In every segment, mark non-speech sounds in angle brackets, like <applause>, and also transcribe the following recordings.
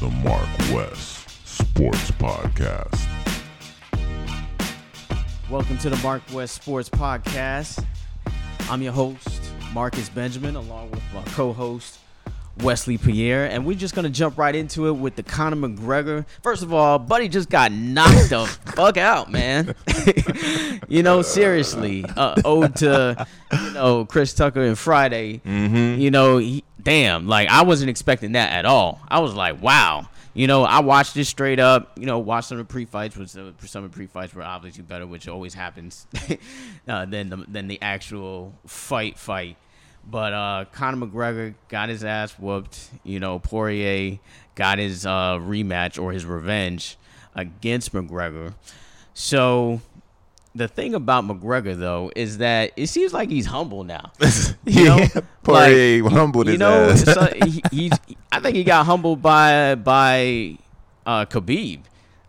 the Mark West Sports Podcast. Welcome to the Mark West Sports Podcast. I'm your host, Marcus Benjamin, along with my co host, Wesley Pierre, and we're just gonna jump right into it with the Conor McGregor. First of all, Buddy just got knocked the <laughs> fuck out, man. <laughs> you know, seriously. Uh, ode to you know Chris Tucker and Friday. Mm-hmm. You know, he, damn, like I wasn't expecting that at all. I was like, wow. You know, I watched it straight up. You know, watched some of the pre-fights, which uh, some of the pre-fights were obviously better, which always happens, <laughs> uh, than the than the actual fight fight. But uh, Conor McGregor got his ass whooped. You know, Poirier got his uh, rematch or his revenge against McGregor. So the thing about McGregor though is that it seems like he's humble now. <laughs> You know, yeah, Poirier humbled you his know, ass. so he, <laughs> he's. I think he got humbled by by uh, Khabib.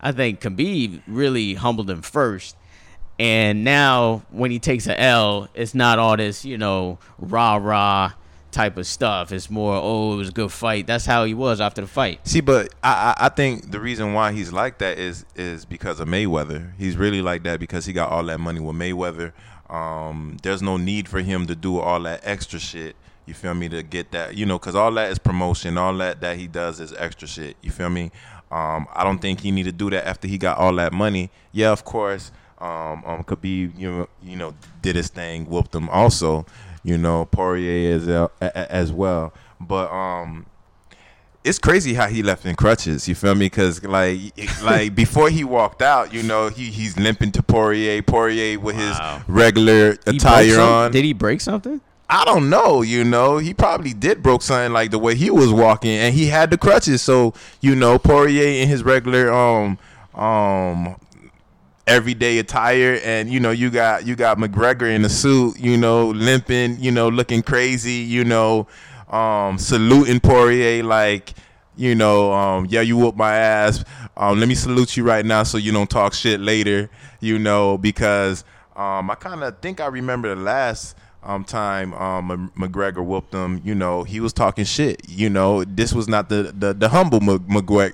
I think Khabib really humbled him first, and now when he takes a L, it's not all this you know rah rah type of stuff. It's more oh it was a good fight. That's how he was after the fight. See, but I, I I think the reason why he's like that is is because of Mayweather. He's really like that because he got all that money with Mayweather. Um, there's no need for him to do all that extra shit. You feel me to get that, you know, because all that is promotion. All that that he does is extra shit. You feel me? Um, I don't think he need to do that after he got all that money. Yeah, of course. Um, um, Khabib, you know, you know, did his thing, whooped him. Also, you know, Poirier as uh, as well. But um, it's crazy how he left in crutches. You feel me? Because like <laughs> like before he walked out, you know, he he's limping to Poirier. Poirier with Wow. his regular attire on. Did he break something? I don't know, you know. He probably did broke something like the way he was walking and he had the crutches. So, you know, Poirier in his regular um um everyday attire and you know, you got you got McGregor in a suit, you know, limping, you know, looking crazy, you know, um saluting Poirier like you know, um, yeah, you whoop my ass. Um, let me salute you right now so you don't talk shit later, you know, because um, I kind of think I remember the last um, time um, McGregor whooped him, you know, he was talking shit. You know, this was not the the, the humble Mc-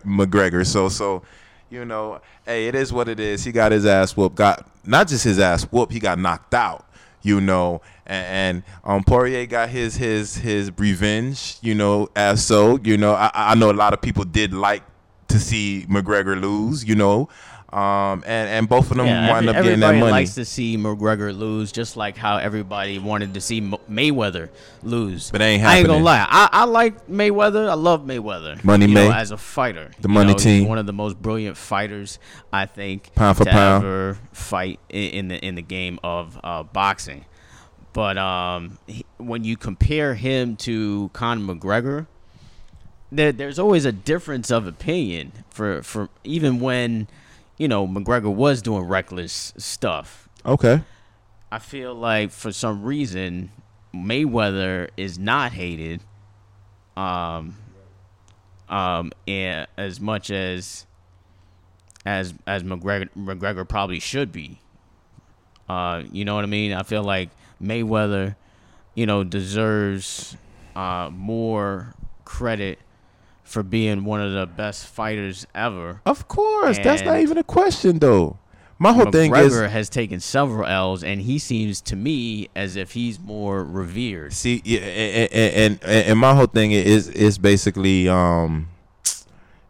McGregor. So so, you know, hey, it is what it is. He got his ass whooped. Got not just his ass whooped, he got knocked out. You know, and, and um, Poirier got his his his revenge. You know, as so. You know, I, I know a lot of people did like to see McGregor lose. You know, um, and and both of them Yeah, wind every- up getting that money. everybody likes to see McGregor lose, just like how everybody wanted to see M- Mayweather lose. But it ain't I ain't gonna lie. I, I like Mayweather. I love Mayweather. Money May. know, as a fighter. The You money know, team. one of the most brilliant fighters I think Pound for pound. ever fight in, in the in the game of uh, boxing. But um, he, when you compare him to Conor McGregor, there, there's always a difference of opinion for, for even when you know McGregor was doing reckless stuff. Okay. I feel like for some reason Mayweather is not hated, um, um, and as much as as as McGregor McGregor probably should be. Uh, you know what I mean? I feel like Mayweather, you know, deserves uh, more credit for being one of the best fighters ever. Of course, that's not even a question though. My whole thing McGregor is has taken several L's, and he seems to me as if he's more revered. see, yeah, and, and and and my whole thing is is basically um,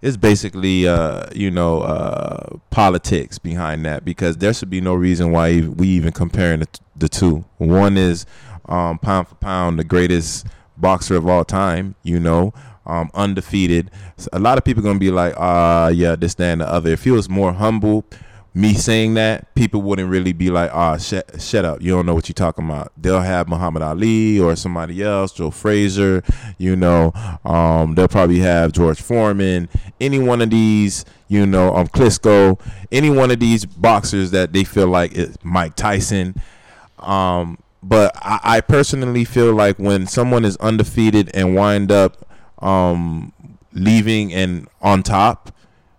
it's basically uh you know uh politics behind that because there should be no reason why we even comparing the, the two. One is um pound for pound the greatest boxer of all time. You know. Um, undefeated. So a lot of people gonna be like, ah, yeah, this, that, and the other. If he was more humble, me saying that, people wouldn't really be like, ah, shut, shut up. You don't know what you're talking about. They'll have Muhammad Ali or somebody else, Joe Frazier, you know. Um, they'll probably have George Foreman, any one of these, you know, um, Klitschko, any one of these boxers that they feel like is Mike Tyson. Um, but I, I personally feel like when someone is undefeated and wind up um, leaving and on top,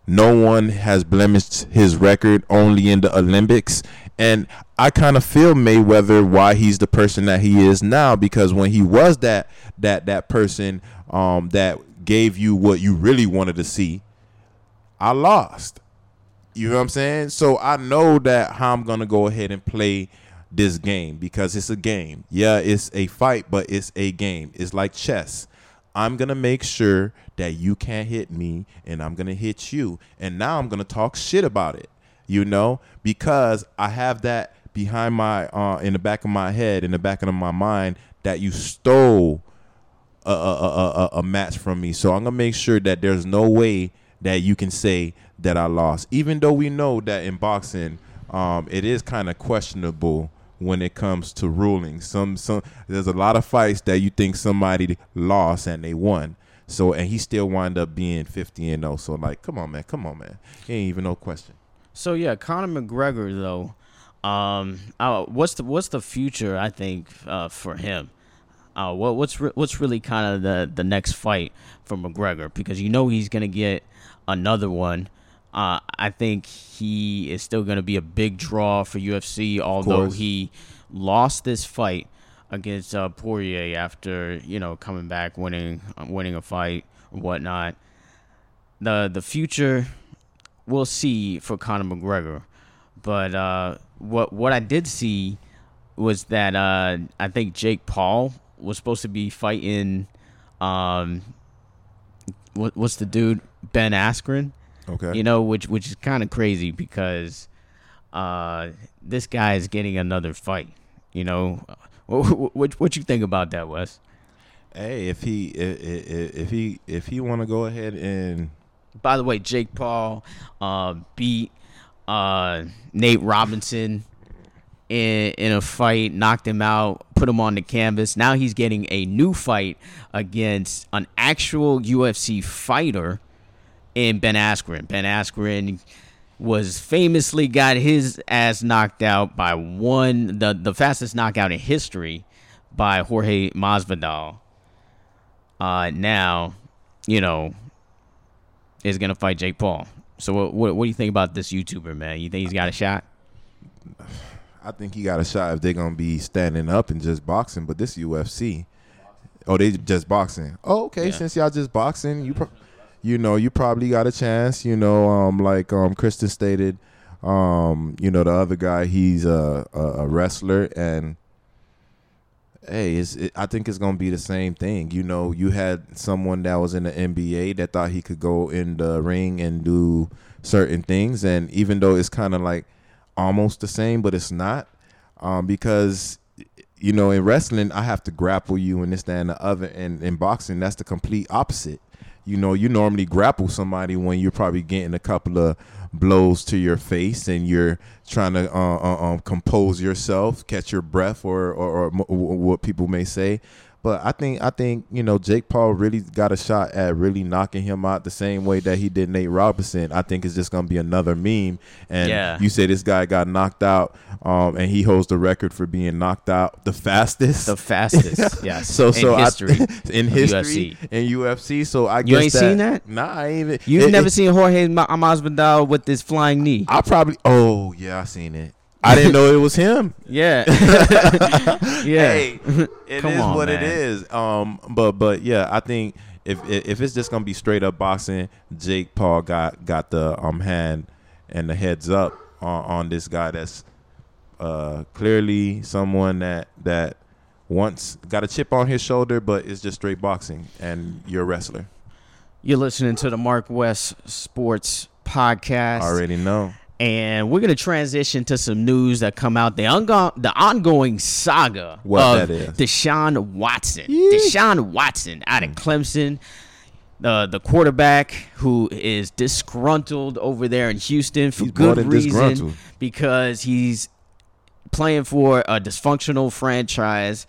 no one has blemished his record only in the Olympics. And I kind of feel Mayweather why he's the person that he is now because when he was that that that person um, that gave you what you really wanted to see, I lost. You know what I'm saying? So I know that how I'm gonna go ahead and play this game because it's a game. Yeah, it's a fight, but it's a game. It's like chess. I'm gonna make sure that you can't hit me, and I'm gonna hit you. And now I'm gonna talk shit about it. You know, because I have that behind my uh in the back of my head, in the back of my mind, that you stole a, a, a, a, a match from me. So I'm gonna make sure that there's no way that you can say that I lost. Even though we know that in boxing, um, it is kind of questionable when it comes to ruling. Some some there's a lot of fights that you think somebody lost and they won. So and he still wind up being 50 and 0. So like, come on, man, come on, man. Ain't even no question. So yeah, Conor McGregor though, um, uh, what's the what's the future? I think uh, for him. Uh, what what's re- what's really kind of the the next fight for McGregor because you know he's gonna get another one. Uh, I think he is still gonna be a big draw for UFC, although he lost this fight against uh, Poirier after you know coming back, winning uh, winning a fight or whatnot. The the future we'll see for Conor McGregor. But uh, what what I did see was that uh, I think Jake Paul was supposed to be fighting. Um, what what's the dude Ben Askren? Okay. You know, which which is kind of crazy because uh, this guy is getting another fight. You know, what what, what you think about that, Wes? Hey, if he if, if, if he if he want to go ahead and By the way, Jake Paul uh, beat uh, Nate Robinson in in a fight, knocked him out, put him on the canvas. Now he's getting a new fight against an actual UFC fighter in Ben Askren. Ben Askren was famously got his ass knocked out by one the the fastest knockout in history by Jorge Masvidal. Uh, now, you know, is gonna fight Jake Paul. So what, what what do you think about this YouTuber man? You think he's got a shot? I think he got a shot if they're gonna be standing up and just boxing. But this UFC, oh, they just boxing. Oh, okay. Yeah. Since y'all just boxing, you, pro- you know, you probably got a chance. You know, um, like um, Kristen stated, um, you know, the other guy, he's a a, wrestler, and hey, it, I think it's gonna be the same thing. You know, you had someone that was in the NBA that thought he could go in the ring and do certain things, and even though it's kind of like almost the same, but it's not, um, because you know in wrestling I have to grapple you and this, that, and the other, and in boxing that's the complete opposite. You know, you normally grapple somebody when you're probably getting a couple of blows to your face and you're trying to uh, uh, um, compose yourself, catch your breath, or, or, or what people may say. But I think I think you know Jake Paul really got a shot at really knocking him out the same way that he did Nate Robinson. I think it's just gonna be another meme. And Yeah. you say this guy got knocked out, um, and he holds the record for being knocked out the fastest. The fastest, <laughs> yes. so in so history. <laughs> I, in history UFC. in UFC. So I You ain't seen that? Nah, I ain't even. You've it- never it- seen Jorge Ma- Masvidal with this flying knee. I probably. Oh yeah, I seen it. I didn't know it was him. Yeah, <laughs> yeah. Hey, <laughs> it is Come on, what it man. is. Um, but but yeah, I think if if it's just gonna be straight up boxing, Jake Paul got got the um hand and the heads up on, on this guy that's uh clearly someone that that once got a chip on his shoulder, but it's just straight boxing, and you're a wrestler. You're listening to the Mark West Sports Podcast. I already know. And we're gonna transition to some news that come out the ongo- the ongoing saga What of. Deshaun Watson. Yeesh. Deshaun Watson out of hmm. Clemson, the the quarterback who is disgruntled over there in Houston for He's good reason because he's playing for a dysfunctional franchise,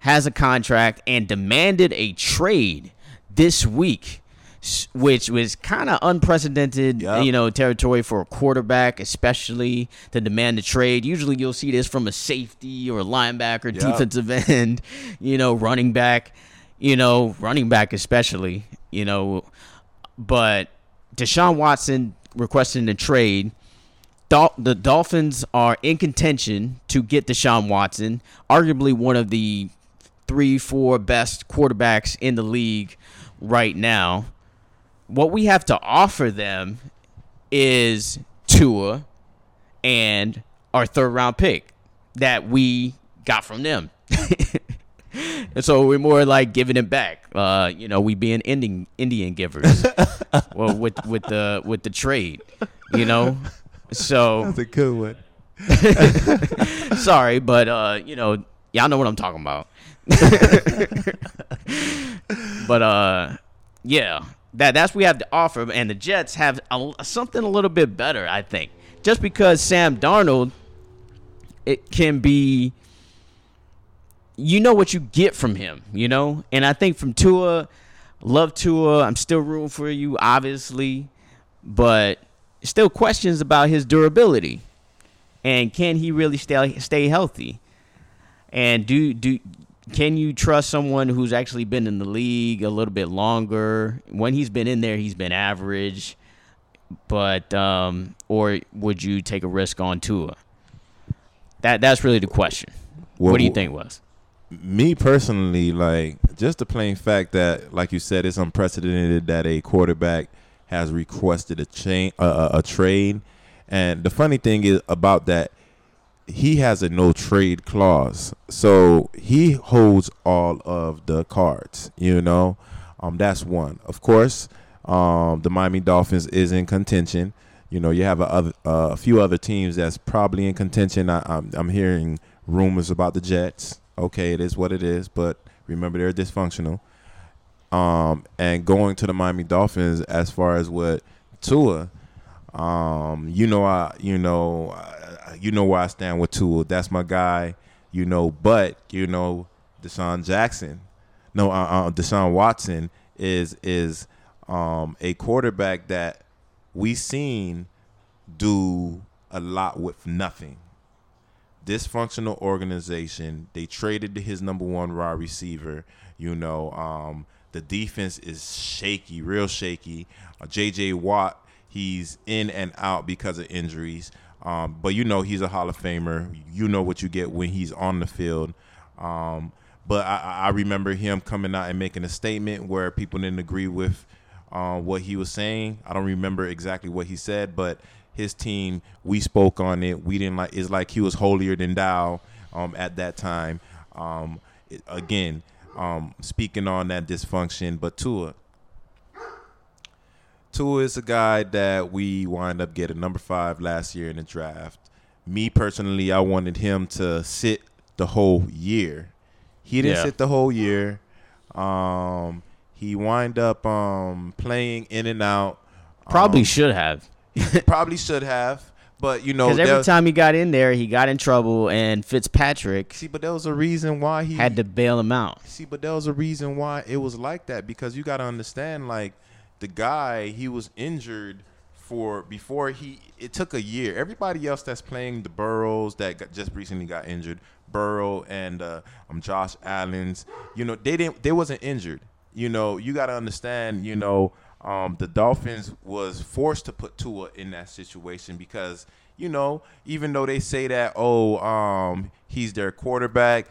has a contract, and demanded a trade this week, which was kind of unprecedented, Yep. you know, territory for a quarterback, especially to demand a trade. Usually, you'll see this from a safety or a linebacker, Yep. defensive <laughs> end, you know, running back, you know, running back especially, you know, but Deshaun Watson requesting a trade. Dol- the Dolphins are in contention to get Deshaun Watson, arguably one of the three, four best quarterbacks in the league right now, what we have to offer them is Tua and our third round pick that we got from them. <laughs> and so we're more like giving it back. Uh, you know, we being Indian Indian givers. <laughs> well, with with the with the trade, you know. So <laughs> That's a good one. sorry, but uh, you know, y'all know what I'm talking about. but uh, yeah, that that's what we have to offer, and the Jets have a, something a little bit better, I think. Just because Sam Darnold, it can be. You know what you get from him, you know, and I think from Tua, love Tua. I'm still rooting for you, obviously, but still questions about his durability and can he really stay stay healthy? And do do can you trust someone who's actually been in the league a little bit longer? When he's been in there, he's been average, but um, or would you take a risk on Tua? That that's really the question. Well, what do you think, Wes? me personally, like just the plain fact that, like you said, it's unprecedented that a quarterback has requested a chain, uh, a trade, and the funny thing is about that, he has a no trade clause, so he holds all of the cards. You know, um, that's one. Of course, um, the Miami Dolphins is in contention. You know, you have a, other, a few other teams that's probably in contention. I, I'm, I'm hearing rumors about the Jets. Okay, it is what it is, but remember they're dysfunctional. Um, and going to the Miami Dolphins as far as what Tua, um, you know, I, you know, you know where I stand with Tua. That's my guy. You know, but you know, Deshaun Jackson, no, uh, uh, Deshaun Watson is is um, a quarterback that we seen do a lot with nothing dysfunctional organization. They traded his number one raw receiver. You know, um, the defense is shaky, real shaky. Uh, J.J. Watt, he's in and out because of injuries. Um, but you know he's a Hall of Famer. You know what you get when he's on the field. Um, but I, I remember him coming out and making a statement where people didn't agree with uh, what he was saying. I don't remember exactly what he said, but his team, we spoke on it. We didn't like. It's like he was holier than thou um, at that time. Um, it, again, um, speaking on that dysfunction, but Tua, Tua is a guy that we wind up getting number five last year in the draft. Me personally, I wanted him to sit the whole year. He didn't Yeah. sit the whole year. Um, he wind up um, playing in and out. Probably Um, should have. <laughs> probably should have, but you know, Because every time he got in there, he got in trouble, and Fitzpatrick see, but there was a reason why he had to bail him out. See, but there was a reason why it was like that because you got to understand, like the guy, he was injured for before he. It took a year. Everybody else that's playing the Burrows that got, just recently got injured, Burrow and uh, um Josh Allen's, you know, they didn't. They wasn't injured. You know, you got to understand. You know, um, the Dolphins was forced to put Tua in that situation because you know, even though they say that, oh, um, he's their quarterback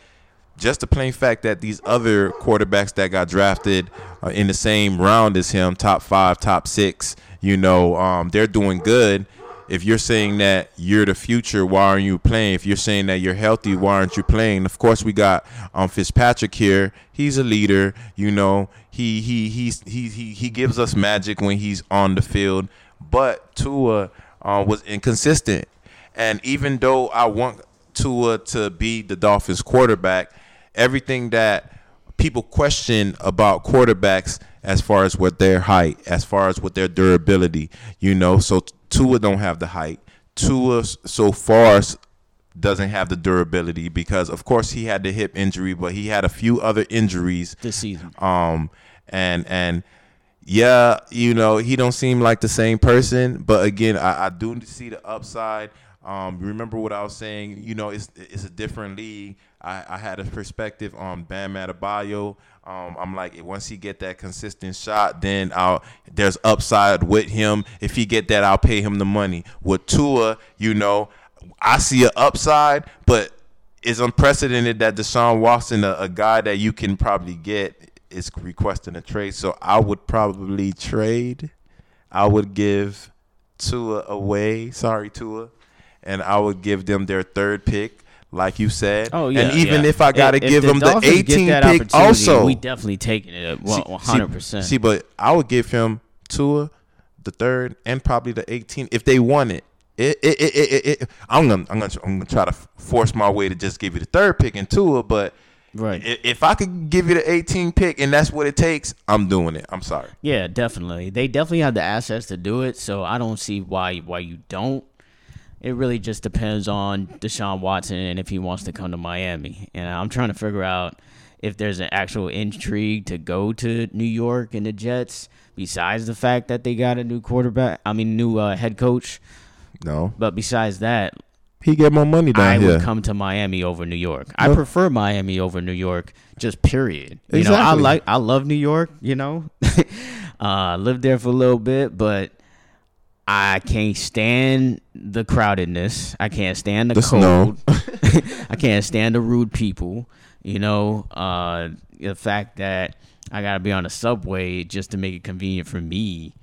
just the plain fact that these other quarterbacks that got drafted uh, in the same round as him, top five, top six, you know, um, they're doing good. If you're saying that you're the future, why aren't you playing? If you're saying that you're healthy, why aren't you playing? Of course, we got um, Fitzpatrick here. He's a leader. You know, he he he's, he he he gives us magic when he's on the field. But Tua uh, was inconsistent, and even though I want Tua to be the Dolphins quarterback, everything that people question about quarterbacks as far as what their height, as far as what their durability, you know. So Tua don't have the height. Tua so far doesn't have the durability because of course he had the hip injury, but he had a few other injuries This season. um and and yeah you know he don't seem like the same person but again i, I do see the upside um remember what i was saying you know it's it's a different league i i had a perspective on bam Adebayo. um i'm like once he get that consistent shot then i'll there's upside with him if he get that i'll pay him the money with tua you know i see an upside but it's unprecedented that Deshaun Watson, a, a guy that you can probably get is requesting a trade. So I would probably trade. I would give Tua away. Sorry, Tua, and I would give them their third pick. Like you said, Oh yeah. and even yeah. if I gotta give the them the Dolphins 18 pick, also we definitely taking it. Uh, see- One hundred percent. See, but I would give him Tua, the third, and probably the 18 if they won it. It, it, it, it, it, it- I'm gonna, I'm gonna, I'm gonna try to force my way to just give you the third pick and Tua, but Right. if I could give you the 18 pick and that's what it takes, I'm doing it. I'm sorry. Yeah, definitely. They definitely have the assets to do it, so I don't see why why you don't. It really just depends on Deshaun Watson and if he wants to come to Miami. And I'm trying to figure out if there's an actual intrigue to go to New York and the Jets besides the fact that they got a new quarterback, I mean new uh, head coach, No, but besides that, he get more money down I here. would come to Miami over New York. I No. prefer Miami over New York, just period. You know, I like I love New York, you know. <laughs> uh lived there for a little bit, but I can't stand the crowdedness. I can't stand the, The cold. <laughs> I can't stand the rude people. You know, uh the fact that I gotta be on a subway just to make it convenient for me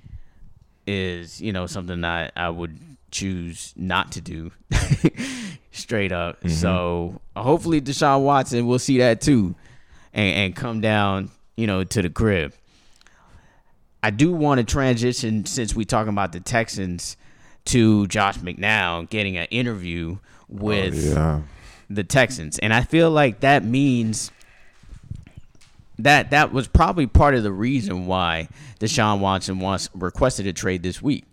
is, you know, something that I would choose not to do. <laughs> Straight up. So hopefully Deshaun Watson will see that too and, and come down, you know, to the crib. I do want to transition since we're talking about the Texans to Josh McCown getting an interview with Oh, yeah. the Texans. And I feel like that means that that was probably part of the reason why Deshaun Watson wants requested a trade this week.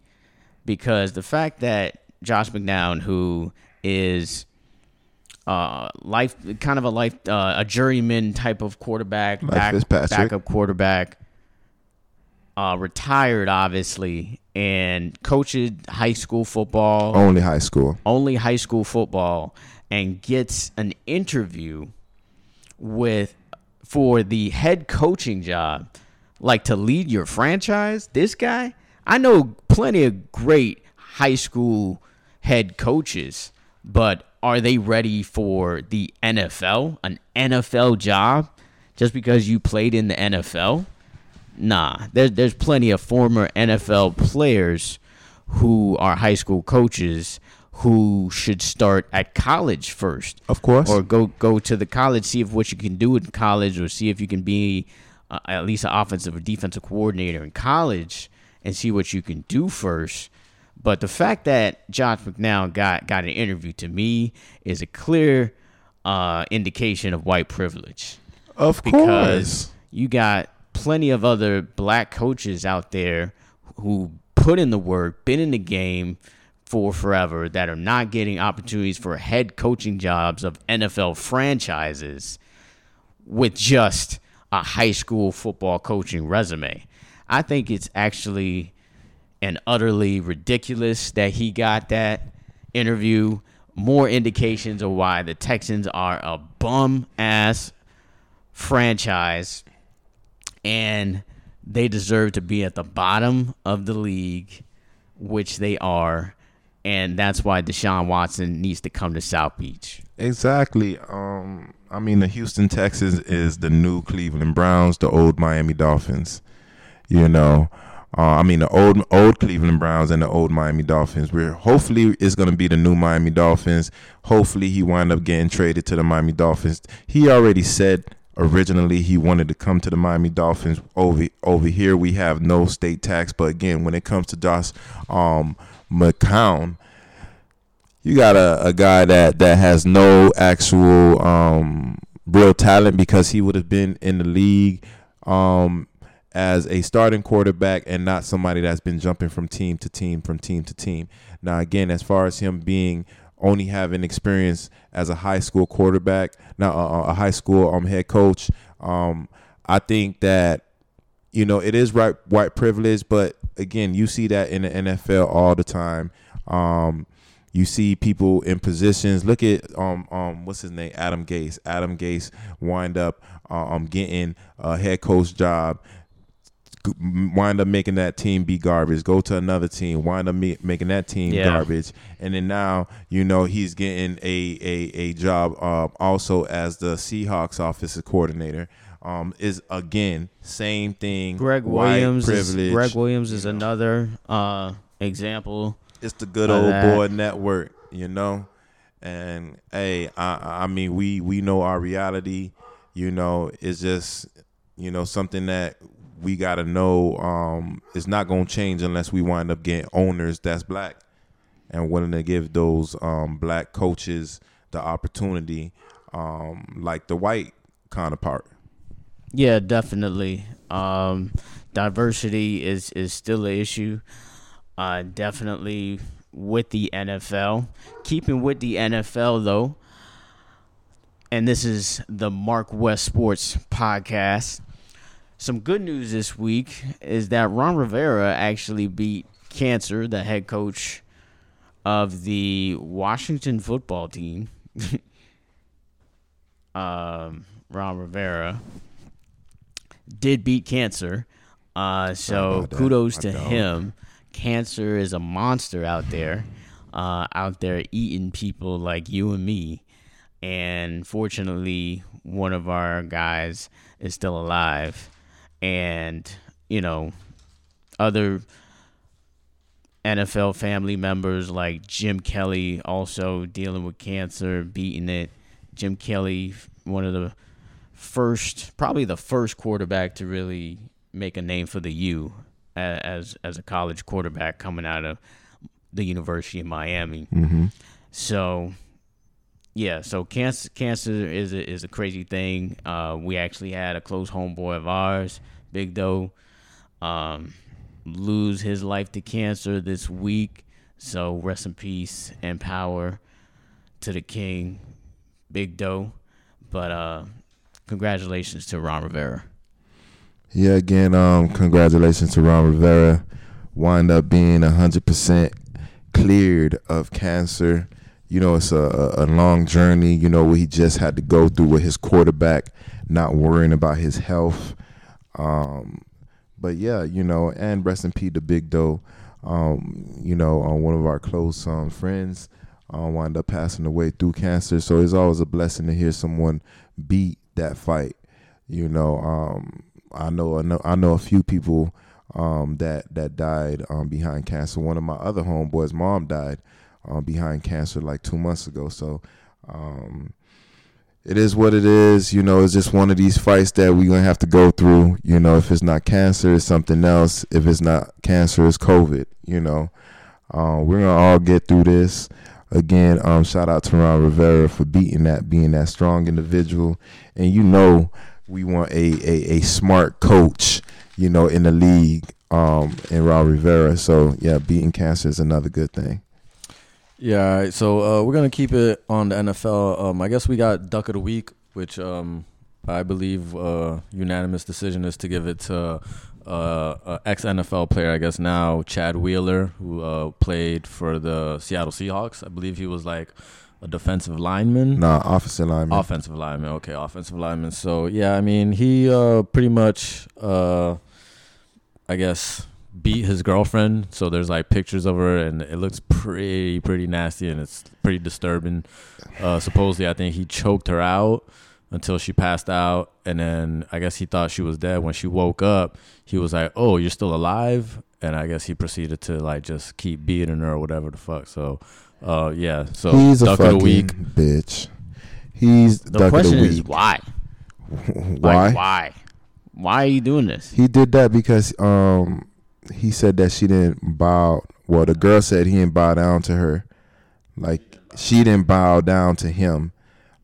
Because the fact that Josh McCown, who is uh life kind of a life uh, a journeyman type of quarterback, back, backup quarterback, uh retired obviously and coached high school football. Only high school. only high school football and gets an interview with for the head coaching job like to lead your franchise? This guy? I know plenty of great high school head coaches but are they ready for the nfl an nfl job? Just because you played in the nfl Nah, there's there's plenty of former NFL players who are high school coaches who should start at college first, Of course. or go go to the college, see if what you can do in college, or see if you can be uh, at least an offensive or defensive coordinator in college, and see what you can do first. But the fact that Josh McCown got got an interview to me is a clear uh, indication of white privilege of because course. you got plenty of other black coaches out there who put in the work, been in the game for forever that are not getting opportunities for head coaching jobs of NFL franchises with just a high school football coaching resume. I think it's actually and utterly ridiculous that he got that interview. More indications of why the Texans are a bum ass franchise and they deserve to be at the bottom of the league, which they are. And that's why Deshaun Watson needs to come to South Beach. Exactly. Um, I mean, the Houston Texans is the new Cleveland Browns, the old Miami Dolphins. You know, uh, I mean, the old old Cleveland Browns and the old Miami Dolphins. We're hopefully it's going to be the new Miami Dolphins. Hopefully, he wind up getting traded to the Miami Dolphins. He already said originally he wanted to come to the Miami Dolphins. Over over here, we have no state tax. But again, when it comes to Josh um, McCown, you got a, a guy that that has no actual um real talent because he would have been in the league um as a starting quarterback and not somebody that's been jumping from team to team from team to team. Now again, as far as him being only having experience as a high school quarterback, now uh, a high school um head coach, um I think that you know it is right white privilege, but again, you see that in the NFL all the time. Um you see people in positions. Look at um um what's his name, Adam Gase. Adam Gase wind up uh, um getting a head coach job, wind up making that team be garbage. Go to another team, wind up me- making that team Yeah. garbage, and then now you know he's getting a a a job uh, also as the Seahawks offensive coordinator. um, is again same thing. Greg Williams. Is. Greg Williams is another uh, example. It's the good old that. boy network, you know. And hey, I I mean we we know our reality, you know. It's just you know something that we got to know um is not going to change unless we wind up getting owners that's black and willing to give those um black coaches the opportunity um like the white counterpart. Yeah, definitely. Um, diversity is is still an issue. Uh, definitely with the NFL. Keeping with the NFL though, and this is the Mark West Sports podcast. Some good news this week is that Ron Rivera actually beat Cancer, the head coach of the Washington football team. <laughs> um, Ron Rivera did beat Cancer. Uh, so kudos to him. Cancer is a monster out there, uh, out there eating people like you and me. And fortunately, one of our guys is still alive. And, you know, other NFL family members like Jim Kelly also dealing with cancer, beating it. Jim Kelly, one of the first, probably the first quarterback to really make a name for the U as as a college quarterback coming out of the University of Miami. Mm-hmm. So, yeah, so cancer cancer is a, is a crazy thing. Uh, we actually had a close homeboy of ours, Big Doe, um, lose his life to cancer this week. So rest in peace and power to the king, Big Doe. But uh, congratulations to Ron Rivera. Yeah, again, um, congratulations to Ron Rivera. Wind up being hundred percent cleared of cancer. You know, it's a, a a long journey. You know what he just had to go through with his quarterback, not worrying about his health. Um, but yeah, you know, and rest in peace to Big Doe. Um, you know, uh, one of our close um, friends uh, wound up passing away through cancer. So it's always a blessing to hear someone beat that fight. You know, um, I know I know I know a few people um, that that died um, behind cancer. One of my other homeboys' mom died um, behind cancer like two months ago. So um, it is what it is. You know, it's just one of these fights that we're gonna have to go through. You know, if it's not cancer, it's something else. If it's not cancer, it's COVID. You know, um, we're gonna all get through this. Again, um, shout out to Ron Rivera for beating that, being that strong individual, and you know, we want a a, a smart coach. You know, in the league, um, in Ron Rivera. So yeah, beating cancer is another good thing. Yeah, all right, so uh, we're gonna keep it on the NFL. Um, I guess we got Duck of the Week, which um, I believe uh, unanimous decision is to give it to uh, ex NFL player. I guess now Chad Wheeler, who uh, played for the Seattle Seahawks. I believe he was like a defensive lineman. Nah, offensive lineman. Offensive lineman, okay, offensive lineman. So yeah, I mean he uh pretty much uh I guess beat his girlfriend. So there's like pictures of her and it looks pretty pretty nasty and it's pretty disturbing. Uh supposedly I think he choked her out until she passed out and then I guess he thought she was dead when she woke up. He was like, "Oh, you're still alive?" And I guess he proceeded to like just keep beating her or whatever the fuck. So uh yeah, so He's a duck fucking of the week. bitch. He's The duck question of the is why? <laughs> why? Like, why? Why are you doing this? He did that because um he said that she didn't bow. Well, the girl said he didn't bow down to her. Like she didn't bow down to him.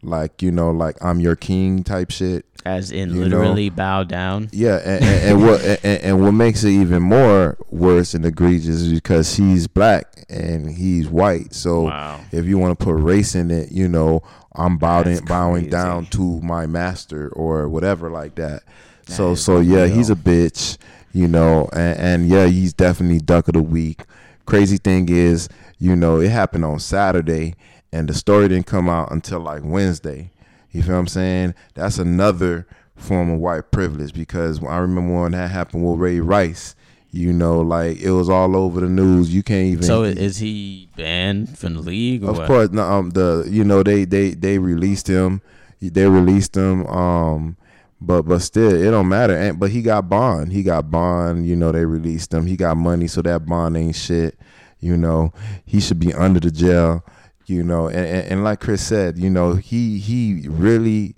Like you know, like I'm your king type shit. As in You literally bow down. Yeah, and, and, and what and, and what makes it even more worse and egregious is because she's black and he's white. So Wow. if you want to put race in it, you know, I'm bowing bowing down to my master or whatever like that. so so yeah, unreal. he's a bitch, you know, and, and yeah, he's definitely duck of the week. Crazy thing is, you know, it happened on Saturday and the story didn't come out until like Wednesday. You feel what I'm saying? That's another form of white privilege because I remember when that happened with Ray Rice. You know, like it was all over the news. You can't even. So is he banned from the league? Or Of what? course, no, um, the you know they they they released him, they released him. Um, But but still, it don't matter. And but he got bond. He got bond. You know, they released him. He got money, so that bond ain't shit. You know, he should be under the jail. You know, and, and, and like Chris said, you know, he he really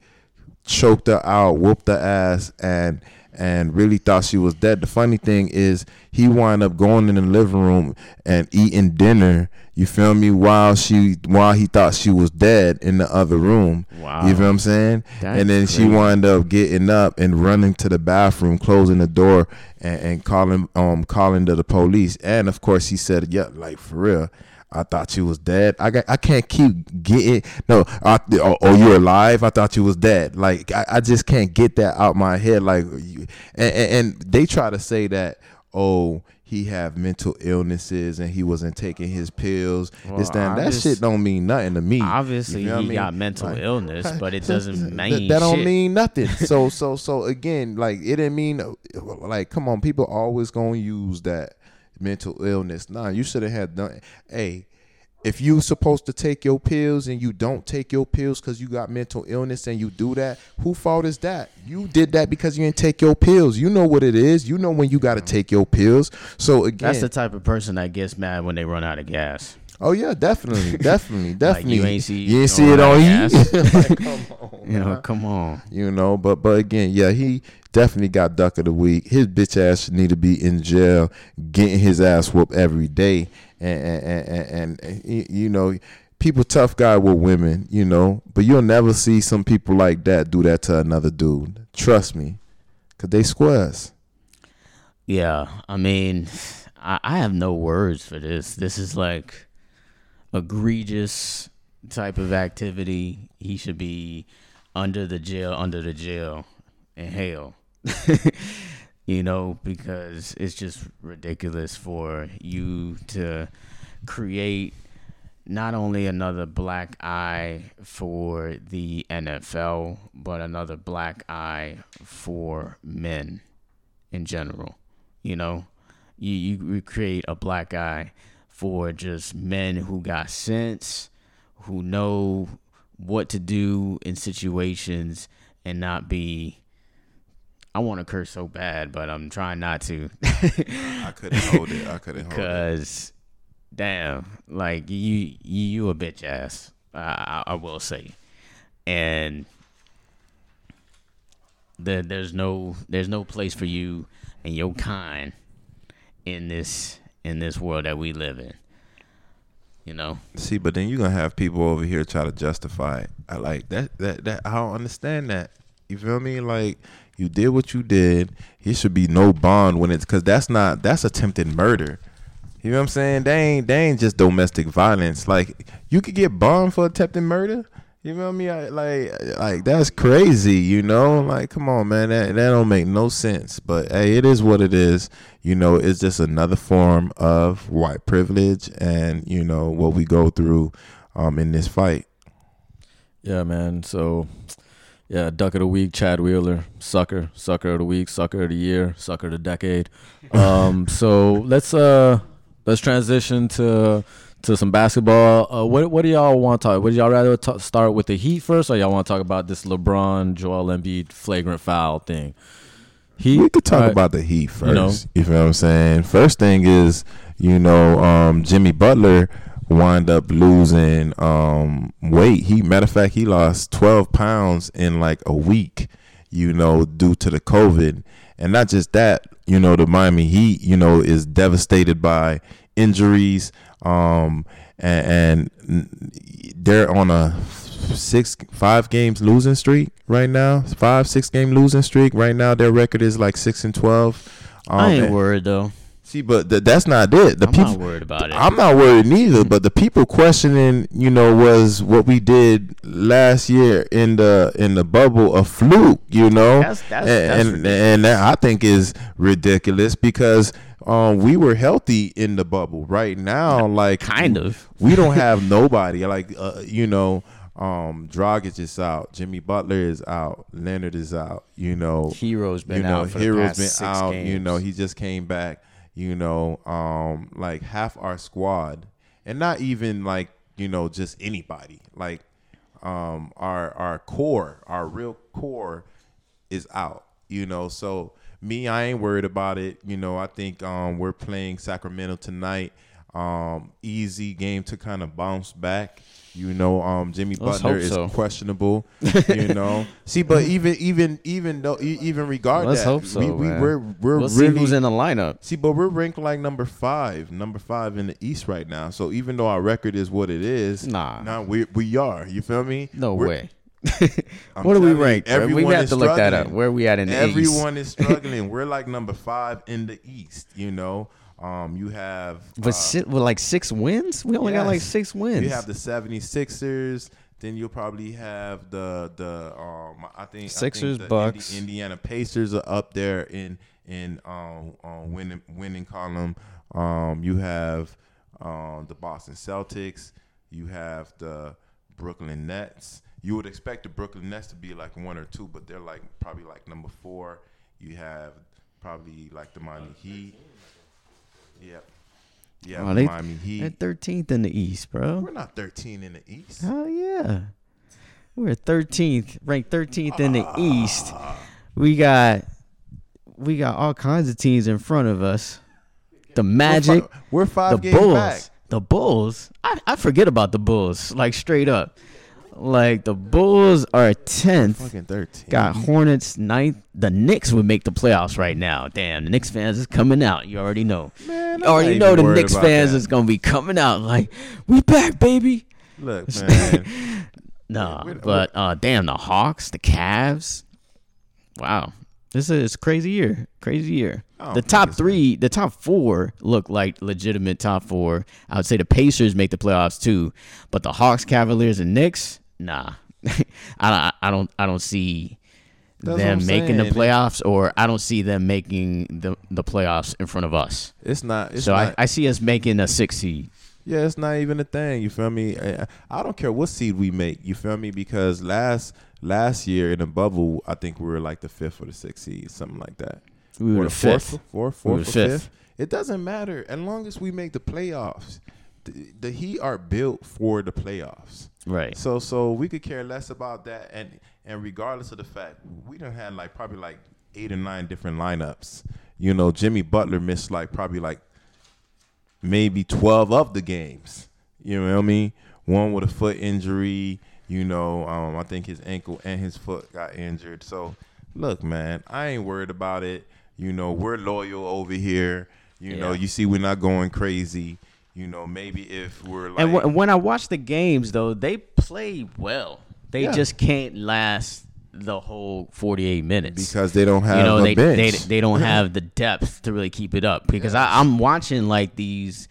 choked her out, whooped her ass, and and really thought she was dead. The funny thing is, he wound up going in the living room and eating dinner. You feel me? While she, while he thought she was dead in the other room. Wow. You feel what I'm saying? That's and then she crazy. wound up getting up and running to the bathroom, closing the door, and, and calling, um, calling to the police. And of course, he said, "Yeah, like for real." I thought you was dead. I got, I can't keep getting no. I, oh, oh, you're alive. I thought you was dead. Like I, I just can't get that out my head. Like, you, and, and, and they try to say that oh he have mental illnesses and he wasn't taking his pills. Well, this that, that shit don't mean nothing to me. Obviously, You what he I mean? got mental Like, illness, but it <laughs> doesn't that- mean that don't mean nothing. So so so again, like it didn't mean like come on, people always gonna use that mental illness. Nah, you should have had done. Hey, if you supposed to take your pills and you don't take your pills because you got mental illness and you do that, who fault is that? You did that because you didn't take your pills. You know what it is. You know when you got to take your pills. So again, That's the type of person that gets mad when they run out of gas. Oh yeah, definitely, <laughs> definitely, definitely. you ain't see- you ain't see it on you. <laughs> Like, <laughs> come on, You know, man. come on. you know. But but again, yeah, he definitely got duck of the week. His bitch ass need to be in jail, getting his ass whooped every day, and and and, and, and you know. People tough guy with women, you know, but you'll never see some people like that do that to another dude. Trust me, cause they squares. Yeah, I mean, <sighs> I, I have no words for this. This is like egregious type of activity. He should be under the jail, under the jail in hell. <laughs> you know, because it's just ridiculous for you to create not only another black eye for the NFL, but another black eye for men in general. You know, you you create a black eye for just men who got sense, who know what to do in situations and not be. I want to curse so bad, but I'm trying not to. I couldn't hold it. I couldn't hold it. Cause, damn, like you, you, a bitch ass. I, I, will say, and there, there's no, there's no place for you and your kind in this, in this world that we live in. You know, See, but then you're gonna have people over here try to justify it. I like that. That that I don't understand that. You feel me? Like you did what you did. He should be no bond when it's because that's not that's attempted murder. You know what I'm saying? They ain't they ain't just domestic violence. Like you could get bond for attempted murder. You feel me? I, like like that's crazy. You know? Like come on, man. That that don't make no sense. But hey, it is what it is. You know, it's just another form of white privilege, and you know what we go through um in this fight. Yeah, man. So, yeah, duck of the week, Chad Wheeler, sucker, sucker of the week, sucker of the year, sucker of the decade. Um, so let's uh let's transition to to some basketball. Uh, what what do y'all want to talk? Would y'all rather ta start with the Heat first, or y'all want to talk about this LeBron Joel Embiid flagrant foul thing? Heat. We could talk alright. about the Heat first. You know. You feel what I'm saying? First thing is, you know, um, Jimmy Butler wind up losing um, weight. He, matter of fact, he lost 12 pounds in like a week. You know, due to the COVID, and not just that. You know, the Miami Heat, you know, is devastated by injuries. Um, and, and they're on a six five games losing streak right now. Five six game losing streak right now. Their record is like six and twelve. Um, I ain't and- worried though. See, but th- that's not it. The I'm people. not worried about it. I'm not worried neither, but the people questioning, you know, was what we did last year in the in the bubble a fluke, you know, That's- that's- and that's and, and that I think is ridiculous because um we were healthy in the bubble. Right now, like kind of. we don't have nobody like uh, you know um Dragic is out Jimmy Butler is out Leonard is out you know Herro's been you know out for Herro's the past been six out games. you know he just came back you know um like half our squad and not even like you know just anybody like um our our core our real core is out. You know, so me, I ain't worried about it. You know, I think um, we're playing Sacramento tonight. Um, easy game to kind of bounce back. You know, um, Jimmy Let's Butler is so. questionable. <laughs> you know, see, but even even even though even regard Let's that, hope so, we, we man. we're we're we'll really who's in the lineup. See, but we're ranked like number five, number five in the East right now. So even though our record is what it is, Nah. nah, we we are. You feel me? No We're- way. <laughs> <laughs> What are we ranked? We have to look that up. Where are we at in the East? Everyone is struggling. we're like number five in the East. You know, um, you have But uh, si- with like six wins, we only got like six wins. You have the 76ers. Then you'll probably have the the um I think I Sixers, think the Bucks. Indi- Indiana Pacers are up there in in um, um winning winning column. Um, you have um the Boston Celtics. You have the Brooklyn Nets. You would expect the Brooklyn Nets to be like one or two, but they're like probably like number four. You have probably like the Miami Heat. Yep. Yeah, Oh, they- Miami Heat. They're 13th in the East, bro. We're not 13 in the East. Hell yeah. We're 13th, ranked 13th in the Ah. East. We got we got all kinds of teams in front of us. The Magic, We're five, we're five the games Bulls. back. The Bulls. I, I forget about the Bulls, like straight up. Like the Bulls are 10th. Fucking 13. Got Hornets ninth. The Knicks would make the playoffs right now. Damn, the Knicks fans is coming out. You already know. Man, You already know the Knicks fans that. is gonna be coming out like, we back, baby. Look, <laughs> man. Nah, but uh, damn, the Hawks, the Cavs. Wow, this is crazy year. Crazy year. The top three, the top four look like legitimate top four. I would say the Pacers make the playoffs too, but the Hawks, Cavaliers, and Knicks, nah. <laughs> I don't, I don't, I don't see That's them making the saying. playoffs, or I don't see them making the the playoffs in front of us. It's not. It's so not. I, I see us making a six seed. yeah, it's not even a thing. You feel me? I, I don't care what seed we make. You feel me? Because last last year in the bubble, I think we were like the fifth or the sixth seed, something like that. We were Or the fifth. fourth, fourth, were fourth, or fifth. fifth. It doesn't matter as long as we make the playoffs. The, the Heat are built for the playoffs. Right. So so we could care less about that, and and regardless of the fact, we don't had like probably like eight or nine different lineups. You know, Jimmy Butler missed like probably like maybe twelve of the games. You know what I mean? One with a foot injury. You know, um, I think his ankle and his foot got injured. So look, man, I ain't worried about it. You know, we're loyal over here. You know, you see, we're not going crazy. You know, maybe if we're like, And w- when I watch the games, though, they play well. They Yeah. just can't last the whole 48 minutes because they don't have you know they, they bench. they don't have the depth to really keep it up. Because I, I'm watching like these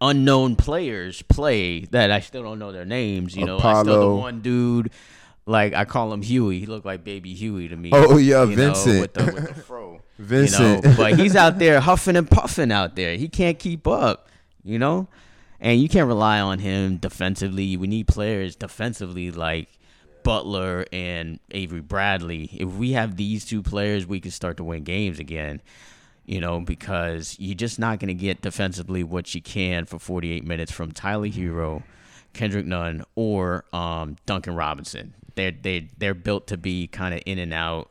unknown players play that I still don't know their names. You know, I still the one dude. Like I call him Huey. He looked like baby Huey to me. Oh, yeah, you know, Vincent. with the, with the fro. Vincent. You know, but he's out there huffing and puffing out there. He can't keep up, you know? And you can't rely on him defensively. We need players defensively like Butler and Avery Bradley. If we have these two players, we can start to win games again. You know, because you're just not going to get defensively what you can for 48 minutes from Tyler Herro, Kendrick Nunn, or um, Duncan Robinson. They're they they're built to be kind of in and out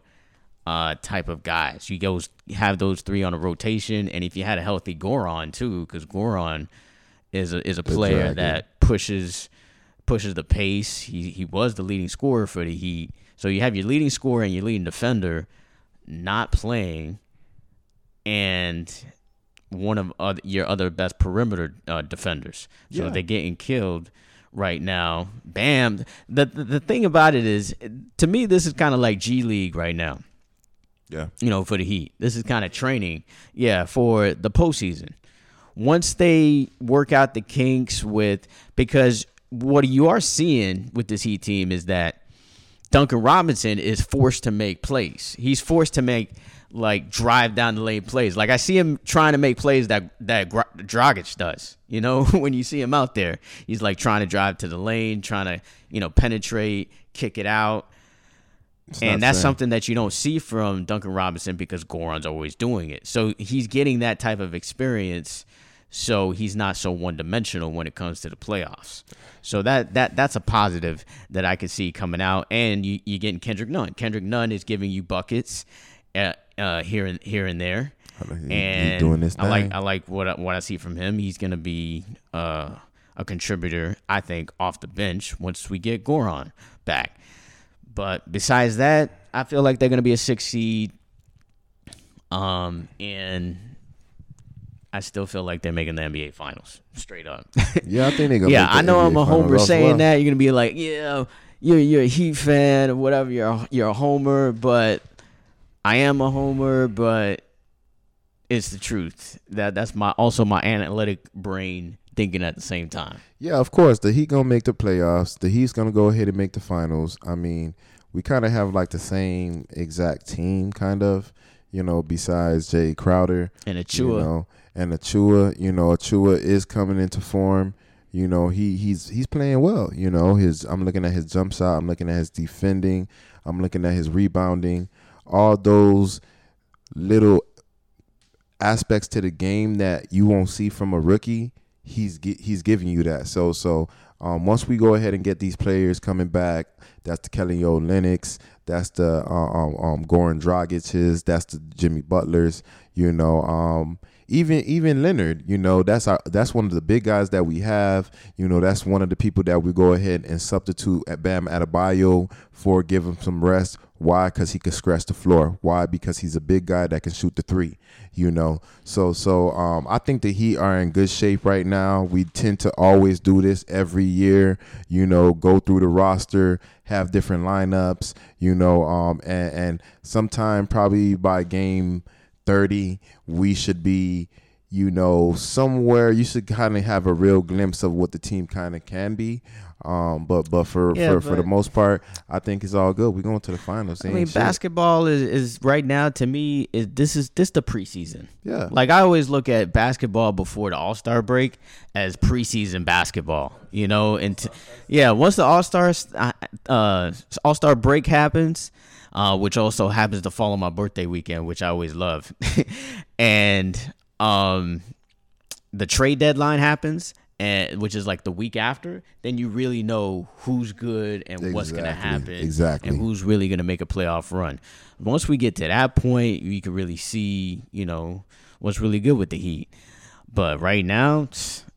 uh, type of guys. You goes have those three on a rotation, and if you had a healthy Goran too, because Goran is a is a player dragon. that pushes pushes the pace. He he was the leading scorer for the Heat. So you have your leading scorer and your leading defender not playing, and one of other, your other best perimeter uh, defenders. So Yeah. they're getting killed right now. Bam. The, the the thing about it is, to me, this is kind of like G League right now yeah. you know, for the Heat. This is kind of training, yeah, for the postseason. Once they work out the kinks with, because what you are seeing with this Heat team is that Duncan Robinson is forced to make plays. He's forced to make like drive down the lane plays. Like I see him trying to make plays that that Dragic does. You know, <laughs> when you see him out there, he's like trying to drive to the lane, trying to you know penetrate, kick it out not and that's fair. something that you don't see from Duncan Robinson because Goran's always doing it. So he's getting that type of experience. so he's not so one dimensional when it comes to the playoffs. So that that that's a positive that I can see coming out. And you you getting Kendrick Nunn. Kendrick Nunn is giving you buckets, uh, uh, here and here and there. He- he And doing this I like. I like what I, what I see from him. He's gonna be uh, a contributor, I think, off the bench once we get Goron back. But besides that, I feel like they're gonna be a six seed. Um, and I still feel like they're making the NBA finals straight up. <laughs> Yeah, I think they're gonna. yeah, I know NBA I'm a homer saying well. that. You're gonna be like, yeah, you're you're a Heat fan or whatever. You're a, you're a homer, but I am a homer, but it's the truth. That that's my also my analytic brain thinking at the same time. Yeah, of course. The Heat gonna make the playoffs. The Heat's gonna go ahead and make the finals. I mean, we kind of have like the same exact team, kind of. You know, besides Jae Crowder, And Achiuwa, you know, and Achiuwa. You know, Achiuwa is coming into form. You know, he he's he's playing well. You know, his I'm looking at his jump shot. I'm looking at his defending. I'm looking at his rebounding. All those little aspects to the game that you won't see from a rookie, he's he's giving you that. So so um, once we go ahead and get these players coming back, that's the Kelly Olynyk, that's the uh, um, um, Goran Dragic's, that's the Jimmy Butlers, you know, um, even even Leonard, you know, that's our that's one of the big guys that we have. You know, that's one of the people that we go ahead and substitute at Bam Adebayo for give him some rest. Why? Because he can scratch the floor. Why? Because he's a big guy that can shoot the three. You know, so so um, I think the Heat are in good shape right now. We tend to always do this every year. You know, go through the roster, have different lineups. You know, um, and and sometime probably by game 30 we should be you know somewhere you should kind of have a real glimpse of what the team kind of can be um but but for Yeah, for, for the most part i think it's all good we're going to the finals I mean, shit. basketball is, is right now to me is this is this the preseason. yeah Like I always look at basketball before the All Star break as preseason basketball. You know, and t- yeah, once the All Star uh, All Star break happens, uh, which also happens to fall on my birthday weekend, which I always love, <laughs> and um, the trade deadline happens. And, which is like the week after, then you really know who's good and what's gonna happen, exactly. and who's really gonna make a playoff run. Once we get to that point, you can really see, you know, what's really good with the Heat. But right now,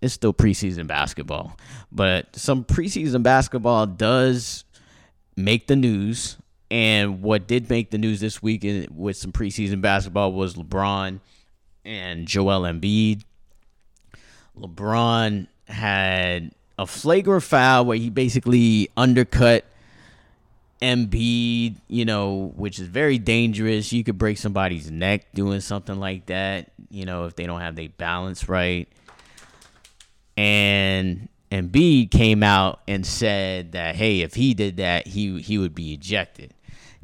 it's still preseason basketball. But some preseason basketball does make the news. And what did make the news this week with some preseason basketball was LeBron and Joel Embiid. LeBron had a flagrant foul where he basically undercut Embiid, you know, which is very dangerous. You could break somebody's neck doing something like that, you know, if they don't have their balance right. And Embiid came out and said that, hey, if he did that, he he would be ejected.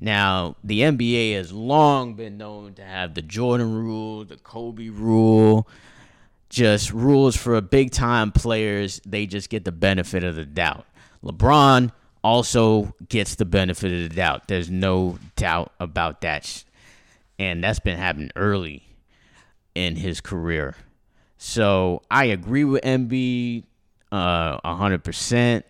Now, the NBA has long been known to have the Jordan rule, the Kobe rule, just rules for big time players. They just get the benefit of the doubt. LeBron also gets the benefit of the doubt. There's no doubt about that. And that's been happening early in his career. So I agree with Embiid uh, 100%.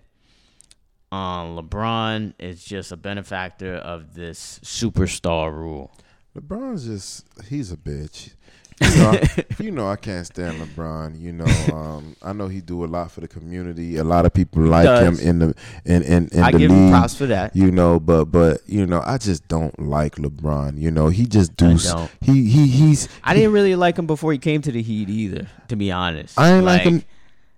Um, LeBron is just a benefactor of this superstar rule. lebron's just he's a bitch <laughs> you know, you know I can't stand LeBron. You know, um, I know he do a lot for the community. A lot of people like him in the in in, in I the give league. him props for that. You know, but but you know, I just don't like LeBron. You know, he just do I he he he's I didn't really like him before he came to the Heat either, to be honest. I ain't like him-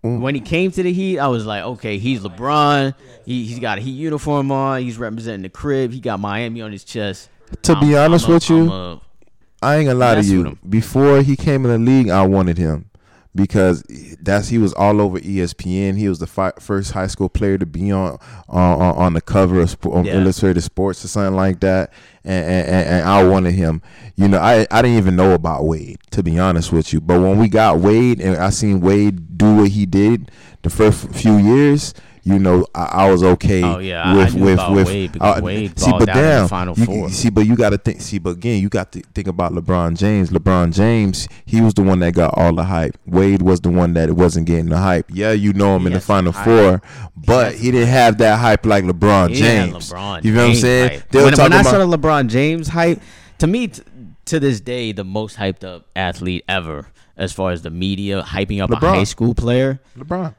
Mm. When he came to the Heat, I was like, okay, he's LeBron. He, he's got a Heat uniform on. He's representing the crib. He got Miami on his chest. to be I'm- honest I'm a- with you. A- I ain't gonna lie to you. Before he came in the league, I wanted him because that's he was all over ESPN. He was the fi- first high school player to be on on, on on the cover of Sp- Yeah. Illustrated Sports or something like that, and, and, and, I wanted him. You know, I I didn't even know about Wade to be honest with you. But when we got Wade and I seen Wade do what he did the first few years. You know, I, I was okay. Oh, yeah, I- I knew about Wade because uh, Wade see, balled but out in the damn, Final you- Four. see, but you got to think. See, but again, you got to think about LeBron James. LeBron James, he was the one that got all the hype. Wade was the one that wasn't getting the hype. Yeah, you know him He in the Final hype. Four, but has he didn't have that hype like LeBron He had James. LeBron you know what I'm saying? hype. They were When, when talking I about saw the LeBron James hype, to me, t- to this day, the most hyped up athlete ever, as far as the media hyping up a high school player. LeBron.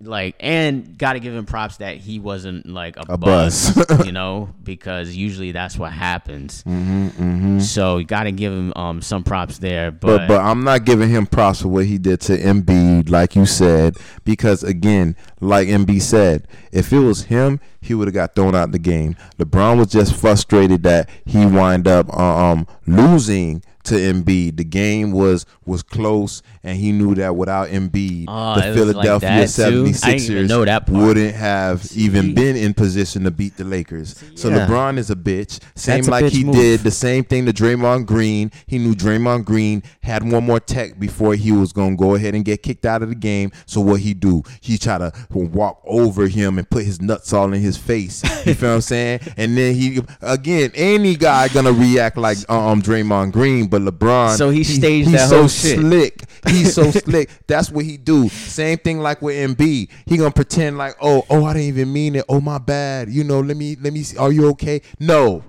Like and got to give him props that he wasn't like a, A buzz, buzz. <laughs> you know because usually that's what happens hmm hmm so you got to give him um some props there but, But but I'm not giving him props for what he did to Embiid, like you said, because again, like Embiid said, if it was him, he would have got thrown out the game. LeBron was just frustrated that he wind up uh, um losing to Embiid. The game was was close, and he knew that without Embiid, Oh, the like Philadelphia too? 76ers even know that wouldn't have even been in position to beat the Lakers. So Yeah. LeBron is a bitch. Same That's like bitch he move. did the same thing to Draymond Green. He knew Draymond Green had one more tech before he was gonna go ahead and get kicked out of the game. So what he do? He try to walk over him and put his nuts all in his face. You feel what I'm saying? <laughs> And then he again, any guy gonna react like um Draymond Green, but LeBron. So he staged he's that so whole shit. slick. <laughs> He's so <laughs> slick. That's what he do. Same thing like with Embiid. He gonna pretend like, oh, oh, I didn't even mean it. Oh, my bad. You know, let me, let me. See. Are you okay? No.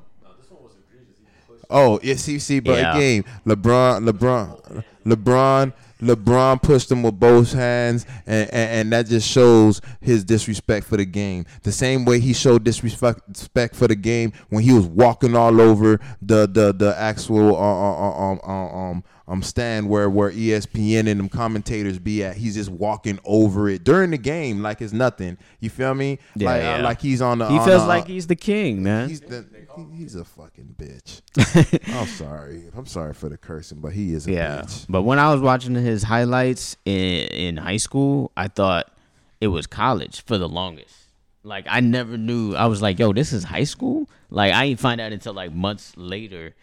Oh, yeah. See, see, but Yeah. again, LeBron, LeBron, LeBron. LeBron pushed him with both hands, and, and, and that just shows his disrespect for the game. The same way he showed disrespect respect for the game when he was walking all over the the the actual uh, uh, uh, um um um um stand where where ESPN and them commentators be at. He's just walking over it during the game like it's nothing. You feel me? Yeah, like uh, yeah. like he's on the. he on feels the- like he's the king man He's the, he- he's a fucking bitch. <laughs> I'm sorry. I'm sorry for the cursing, but he is a yeah bitch. but when i was watching his highlights in in high school i thought it was college for the longest like i never knew i was like yo this is high school like i didn't find out until like months later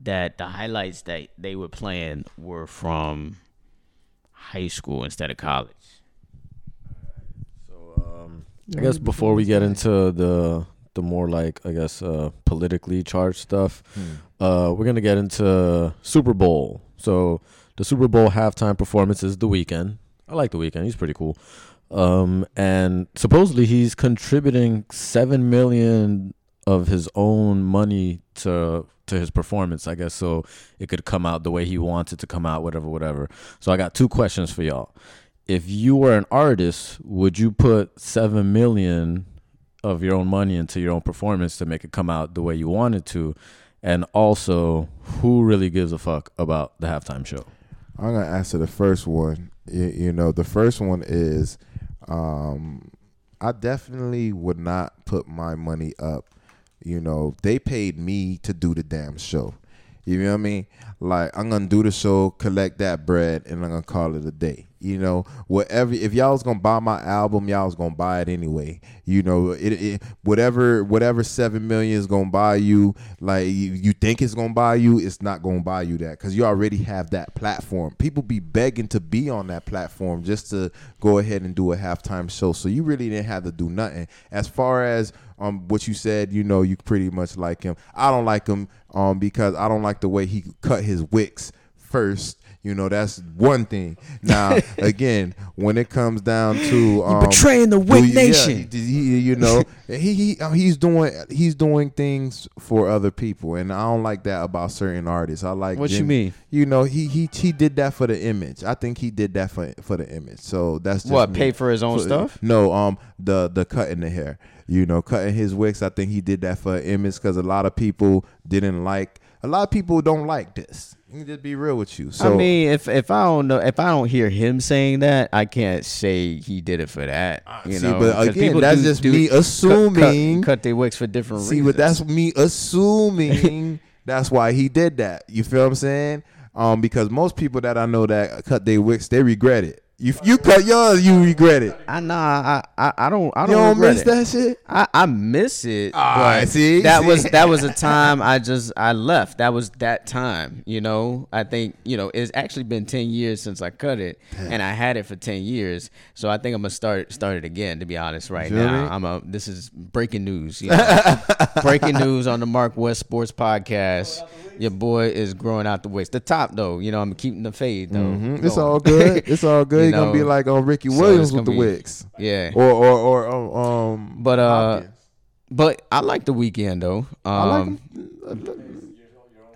that the highlights that they were playing were from high school instead of college So um, I guess before we get into the the more like I guess uh, politically charged stuff, uh, we're gonna get into Super Bowl. So the Super Bowl halftime performance is the Weeknd. I like the Weeknd. He's pretty cool. Um, and supposedly he's contributing seven million of his own money to to his performance. I guess so it could come out the way he wants it to come out. Whatever, whatever. So I got two questions for y'all if you were an artist, would you put seven million of your own money into your own performance to make it come out the way you wanted to? And also, who really gives a fuck about the halftime show? I'm gonna answer the first one. You, you know, the first one is, um, I definitely would not put my money up. You know, they paid me to do the damn show. You know what I mean? Like I'm gonna do the show, collect that bread, and I'm gonna call it a day. You know, whatever. If y'all was gonna buy my album, y'all was gonna buy it anyway. You know, it, it whatever whatever seven million is gonna buy you. Like you, you think it's gonna buy you, it's not gonna buy you that because you already have that platform. People be begging to be on that platform just to go ahead and do a halftime show. So you really didn't have to do nothing. As far as um what you said, you know, you pretty much like him. I don't like him um because I don't like the way he cut his wicks first. You know, that's one thing. Now, <laughs> again, when it comes down to um, betraying the Wick you- yeah, Nation. he, you know, he, he uh, he's doing he's doing things for other people, and I don't like that about certain artists. I like What you mean? You know, he he he did that for the image. I think he did that for for the image. So that's just What, me. pay for his own stuff? No, um, the the cutting the hair. You know, cutting his wicks. I think he did that for image because a lot of people didn't like. A lot of people don't like this. Let me just be real with you. So I mean, if if I don't know, if I don't hear him saying that, I can't say he did it for that. You see, know, but again, that's do- just do me cut- cut- assuming- cut, their wicks for different See, reasons. See, but that's me assuming <laughs> that's why he did that. You feel what I'm saying? Um, because most people that I know that cut their wicks, they regret it. You you cut yours, you regret it. I nah, I I, I don't I don't, you don't miss it. that shit. I, I miss it. Ah, see, that see. was that was a time I just I left. That was that time. You know, I think you know it's actually been ten years since I cut it, and I had it for ten years. So I think I'm gonna start start it again. To be honest, right Feel now me? I'm a this is breaking news. You know? <laughs> breaking news on the Mark West Sports Podcast. Your boy is growing out the wigs. The top though, you know, I'm keeping the fade though. Mhm. It's all good. It's all <laughs> good. You You're gonna be like on Ricky so Williams with the be- Wicks, yeah. or or or um, um But uh, Hopkins. but I like the Weeknd though. Um, I like him.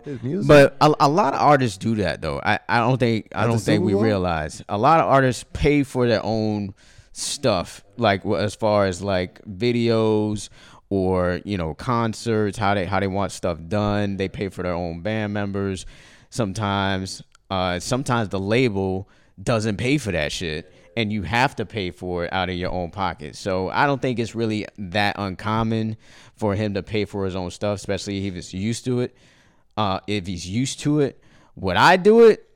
his music. But a, a lot of artists do that though. I, I don't think I don't think we realize a lot of artists pay for their own stuff, like as far as like videos or you know concerts, how they how they want stuff done. They pay for their own band members. Sometimes, uh, sometimes the label doesn't pay for that shit. And you have to pay for it out of your own pocket. So I don't think it's really that uncommon for him to pay for his own stuff, especially if he's used to it uh, if he's used to it. Would I do it?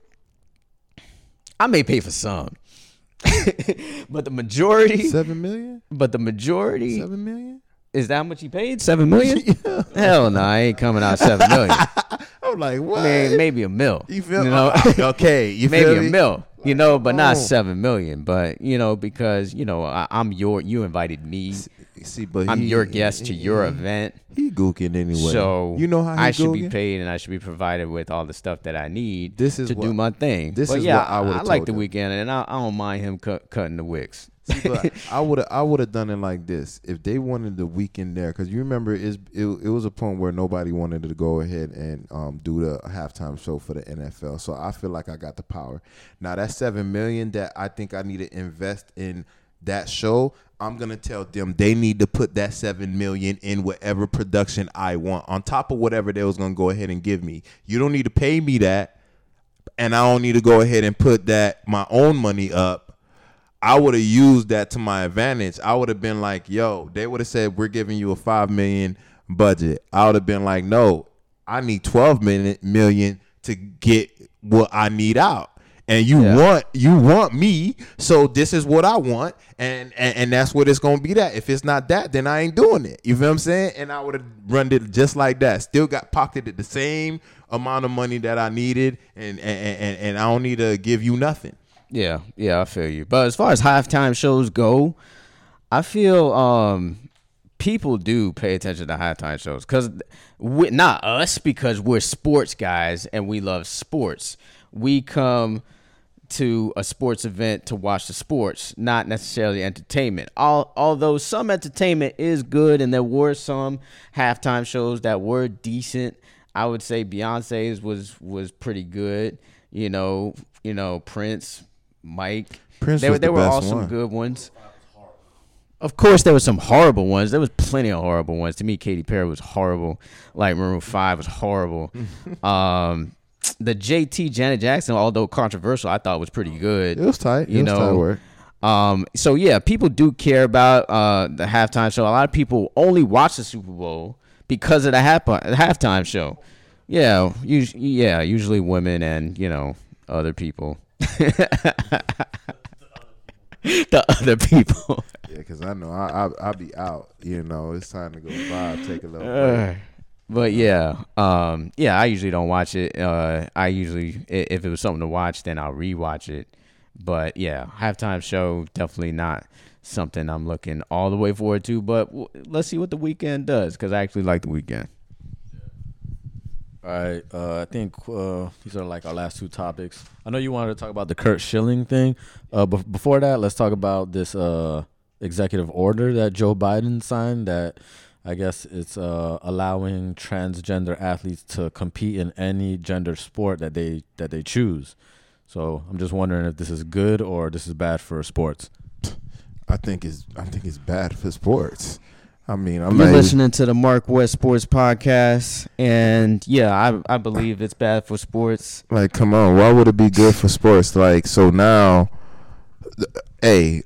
I may pay for some, <laughs> but the majority, seven million, but the majority seven million. is that how much he paid? Seven million? <laughs> Hell no, I ain't coming out seven million. <laughs> Like, what? May- maybe a mil. you feel? you know? <laughs> okay, you maybe a me? mil. You know, but not Oh. seven million. But you know, because you know, I, I'm your. You invited me. See, but I'm he- your guest to your he- event. He gooking anyway. So you know how he I should be paid and I should be provided with all the stuff that I need This is to do my thing. this but is yeah, what I would've I like the him. Weeknd and I, I don't mind him cut, cutting the wicks. See, but <laughs> I would have I would have done it like this if they wanted the Weeknd there because you remember it's, it it was a point where nobody wanted to go ahead and um, do the halftime show for the NFL. So I feel like I got the power. Now that seven million that I think I need to invest in that show. I'm gonna tell them they need to put that seven million in whatever production I want on top of whatever they was gonna go ahead and give me. You don't need to pay me that, and I don't need to go ahead and put that my own money up. I would have used that to my advantage. I would have been like, yo, they would have said, we're giving you a five million budget. I would have been like, no, I need 12 million, million to get what I need out. And you Yeah. want you want me, so this is what I want, and, and and that's what it's gonna be. That if it's not that, then I ain't doing it. You feel what I'm saying? And I would have run it just like that. Still got pocketed the same amount of money that I needed, and and and, and I don't need to give you nothing. Yeah, yeah, I feel you. But as far as halftime shows go, I feel um people do pay attention to halftime shows because not us because we're sports guys and we love sports. We come to a sports event to watch the sports, not necessarily entertainment. All, although some entertainment is good, and there were some halftime shows that were decent. I would say Beyonce's was was pretty good. You know, you know Prince, Mike. Prince there, was there the were best all some one. good ones. Of course, there were some horrible ones. There was plenty of horrible ones. To me, Katy Perry was horrible. Like Maroon Five was horrible. <laughs> um, the JT Janet Jackson, although controversial, I thought was pretty good. It was tight. You it was tight know, work. Um, so yeah, people do care about uh, the halftime show. A lot of people only watch the Super Bowl because of the half the halftime show. Yeah, us- yeah, usually women and you know other people. <laughs> <laughs> the other people. Yeah, because I know I, I I'll be out. You know, it's time to go vibe, take a little break. Uh, but yeah, um, yeah, I usually don't watch it. Uh, I usually, if it was something to watch, then I'll rewatch it. But yeah, halftime show definitely not something I'm looking all the way forward to. But w- let's see what the Weeknd does because I actually like the Weeknd. All right, uh, I think uh, these are like our last two topics. I know you wanted to talk about the Curt Schilling thing. Uh, but before that, let's talk about this uh, executive order that Joe Biden signed. That I guess it's uh, allowing transgender athletes to compete in any gender sport that they that they choose. So I'm just wondering if this is good or this is bad for sports. I think it's I think it's bad for sports. I mean, I'm You're listening to the Mark West Sports Podcast, and yeah, I I believe it's bad for sports. like, come on, why would it be good for sports? Like, so now, hey,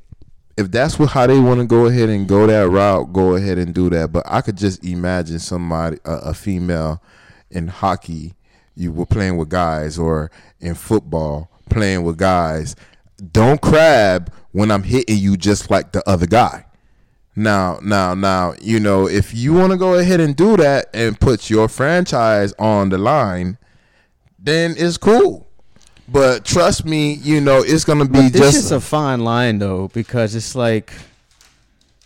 if that's what how they want to go ahead and go that route, go ahead and do that. But I could just imagine somebody, a, a female, in hockey, you were playing with guys, or in football playing with guys. don't crab when I'm hitting you just like the other guy. Now, now, now, you know, if you want to go ahead and do that and put your franchise on the line, then it's cool. But trust me, you know, it's gonna be But this just is a fine line though, because it's like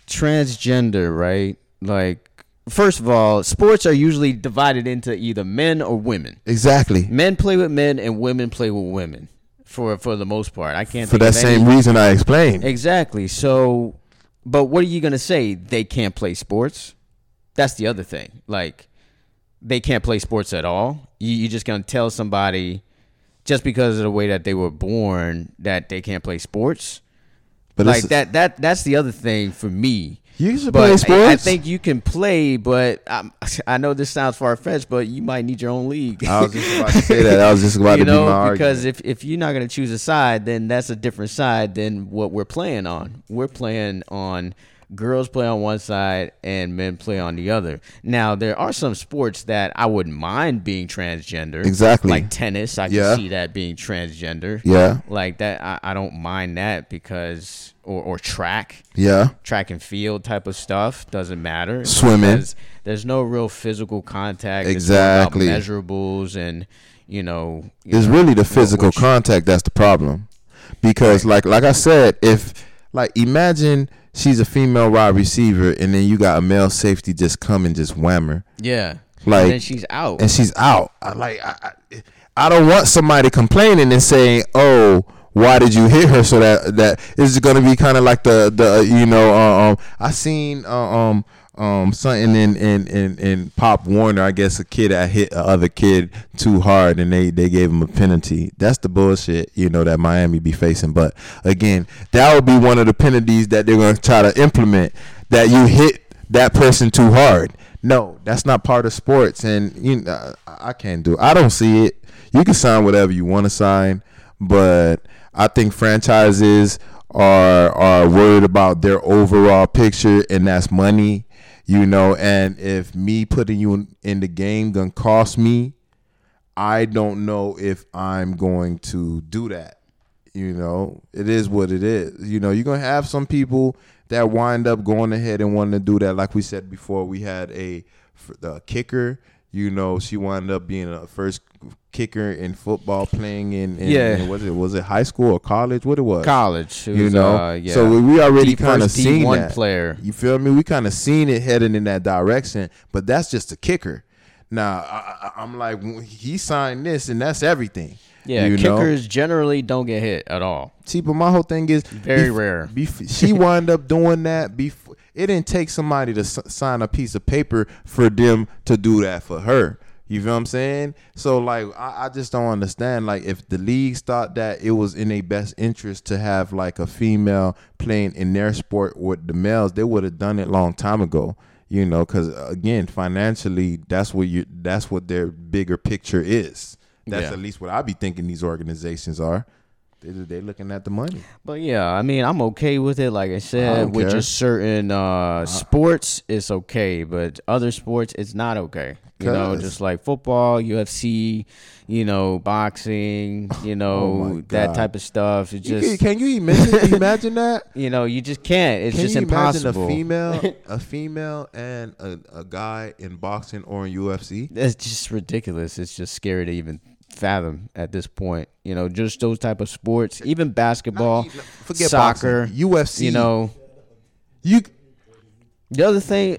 transgender, right? Like, first of all, sports are usually divided into either men or women. exactly Men play with men and women play with women. For for the most part, I can't for that same reason I explained. Exactly. So, but what are you gonna say? They can't play sports. That's the other thing. Like, they can't play sports at all. You you just gonna tell somebody just because of the way that they were born that they can't play sports? But like that that that's the other thing for me. You should But play I- sports. I, think you can play, but um, I know this sounds far fetched, but you might need your own league. I was just about to say that. I was just about <laughs> you to be know, my because argument. if if you're not going to choose a side, then that's a different side than what we're playing on. We're playing on girls play on one side and men play on the other. Now there are some sports that I wouldn't mind being transgender. Exactly. like tennis. I Yeah. can see that being transgender. Yeah. like that. I, I don't mind that because or or track yeah, track and field type of stuff doesn't matter. Swimming. There's no real physical contact. Exactly. measurables and you know. you it's know, really the physical contact that's the problem. Because like like I said, if like imagine she's a female wide receiver and then you got a male safety just come and just wham her Yeah. Like- and then she's out. and she's out. I like I, I, I don't want somebody complaining and saying, "Oh, why did you hit her?" So that that is going to be kind of like the the you know uh, um I seen uh, um um something in in in in Pop Warner. I guess a kid that hit another kid too hard and they they gave him a penalty. That's the bullshit you know that Miami be facing. But again, that would be one of the penalties that they're going to try to implement. That you hit that person too hard. No, that's not part of sports, and you know, I I can't do. It. I don't see it. You can sign whatever you want to sign, but I think franchises are are worried about their overall picture, and that's money. You know, and if me putting you in, in the game gonna cost me, I don't know if I'm going to do that. You know, it is what it is. You know, you're gonna have some people that wind up going ahead and wanting to do that. Like we said before, we had a, the kicker. You know, she wound up being a first kicker in football, playing in, in Yeah. in- was it was it high school or college? What it was? college. It You was, know, uh, yeah. so we, we already kind of seen D1 that. player. You feel me? We kind of seen it heading in that direction, but that's just a kicker. Now I, I, I'm like, he signed this, and that's everything. Yeah, you know? kickers generally don't get hit at all. See, but my whole thing is Very rare. Bef- she <laughs> wound up doing that before. It didn't take somebody to s- sign a piece of paper for them to do that for her. You feel what I'm saying? So like, I, I just don't understand. Like, if the leagues thought that it was in their best interest to have like a female playing in their sport with the males, they would have done it long time ago. You know, because uh, again, financially, that's what you. That's what their bigger picture is. That's Yeah. at least what I be thinking these organizations are. They they looking at the money. But yeah, I mean, I'm okay with it. Like I I said, don't with just certain uh, sports, it's okay, but other sports, it's not okay. You know, just like football, UFC, you know, boxing, <sighs> you know, Oh that type of stuff. It's You just, can, can you imagine, imagine that? <laughs> you know, you just can't. It's Can just impossible. a female, <laughs> a female, and a, a guy in boxing or in UFC? It's just ridiculous. It's just scary to even fathom at this point. You know, just those type of sports, even basketball, Forget soccer, boxing. UFC. You know, you The other thing,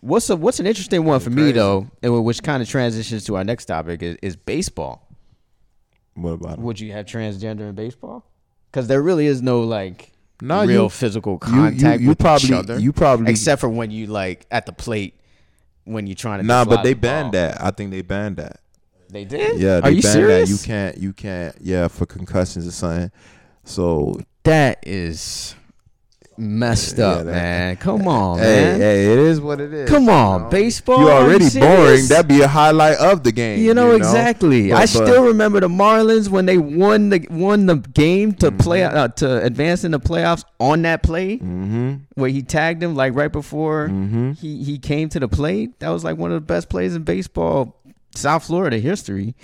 what's a what's an interesting one for me though, and which kind of transitions to our next topic is, is baseball. what about? Would you have transgender in baseball? Because there really is no like No, real you- physical you- you- contact you with probably- each other. you probably- except for when you like at the plate when you're trying to Nah, but they the ball. banned that. I think they banned that. They did. Yeah, they Are you banned serious? that. You can't. You can't. Yeah, for concussions or something. So That is messed Yeah, up, that- man. Come on, hey, man. hey, it is what it is. Come you on, know? baseball. You Are already boring. That'd be a highlight of the game. You know, exactly. But- I but- still remember the Marlins when they won the won the game to play Mm-hmm. uh, to advance in the playoffs on that play Mm-hmm. where he tagged him like right before Mm-hmm. he he came to the plate. That was like one of the best plays in baseball, South Florida history.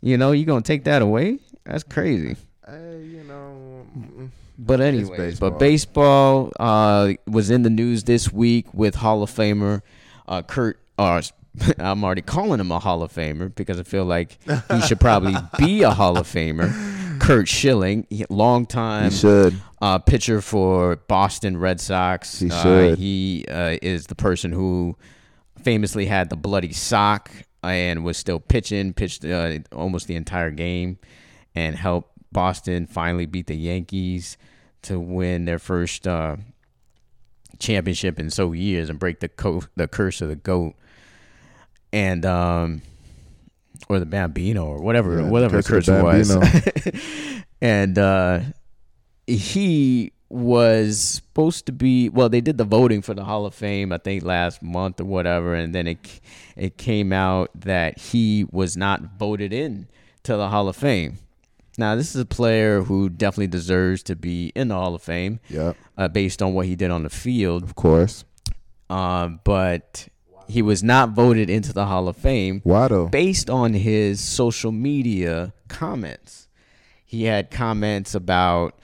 You know, you gonna take that away? That's crazy. Hey, you know. But anyways, baseball. but baseball uh, was in the news this week with Hall of Famer uh, Curt. Uh, <laughs> I'm already calling him a Hall of Famer because I feel like he should probably be a Hall of Famer. <laughs> Curt Schilling, long time uh, pitcher for Boston Red Sox. He Uh, should. he uh, is the person who famously had the bloody sock and was still pitching, pitched uh, almost the entire game, and helped Boston finally beat the Yankees to win their first uh, championship in so years and break the co- the curse of the goat. And um, or the Bambino or whatever, Yeah, the whatever the curse curse was. <laughs> and uh, he was supposed to be well they did the voting for the hall of fame i think last month or whatever and then it it came out that he was not voted in to the hall of fame now this is a player who definitely deserves to be in the hall of fame Yep. uh, based on what he did on the field Of course. um, but he was not voted into the hall of fame Why though? based on his social media comments. He had comments about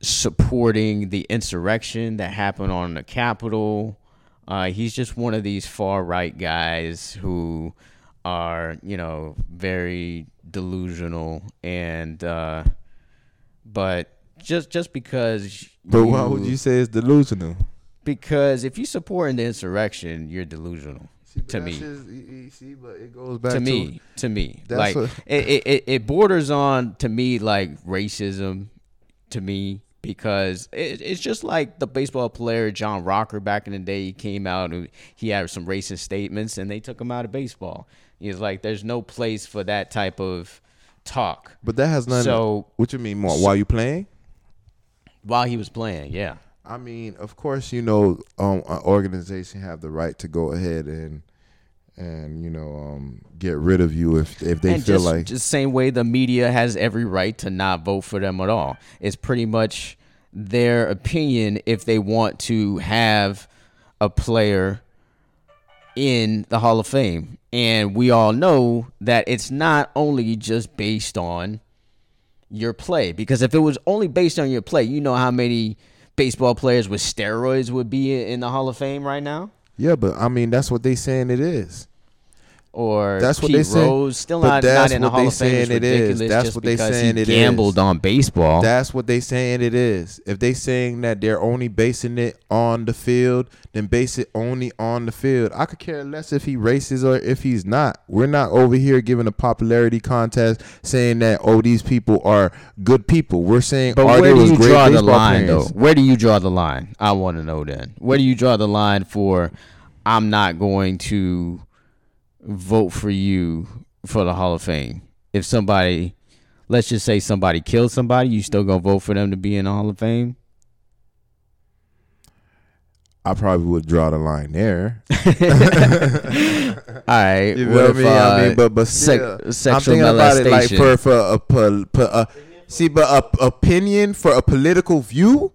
supporting the insurrection that happened on the Capitol. Uh, he's just one of these far right guys who are, you know, very delusional and, uh, but just just because. But why would you say it's delusional? Because if you support the insurrection, you're delusional. See, To me. just- you- you see, but it goes back to me, to me, That's like what- it, it, it, it borders on to me like racism, to me because it, it's just like the baseball player John Rocker back in the day. He came out and he had some racist statements, and they took him out of baseball. He's like, there's no place for that type of talk But that has nothing. So- what you mean? More while you playing? while he was playing. Yeah, I mean, of course, you know, um, an organization have the right to go ahead and and you know um, get rid of you if if they and feel just, like just same way the media has every right to not vote for them at all. It's pretty much their opinion if they want to have a player in the Hall of Fame. And we all know that it's not only just based on your play because if it was only based on your play, you know how many baseball players with steroids would be in the Hall of Fame right now? yeah, but I mean that's what they saying it is. Or That's what Pete they. Rose still But not, not in the Hall they of Fame. It's saying it is. That's just what they saying he it gambled is. on baseball. That's what they saying it is. If they saying that they're only basing it on the field, then base it only on the field. I could care less if he races or if he's not. We're not over here giving a popularity contest saying that oh these people are good people. We're saying but are where they do you great draw the line, players? though? Where do you draw the line? I want to know. Then, where do you draw the line for? I'm not going to vote for you for the Hall of Fame. If somebody, let's just say somebody killed somebody, you still gonna vote for them to be in the Hall of Fame? I probably would draw the line there. <laughs> <laughs> All right. You what feel if, me? I mean, uh, but but sec- still, I'm sexual thinking about it like for for a, po- po- uh, see, but a opinion for a political view,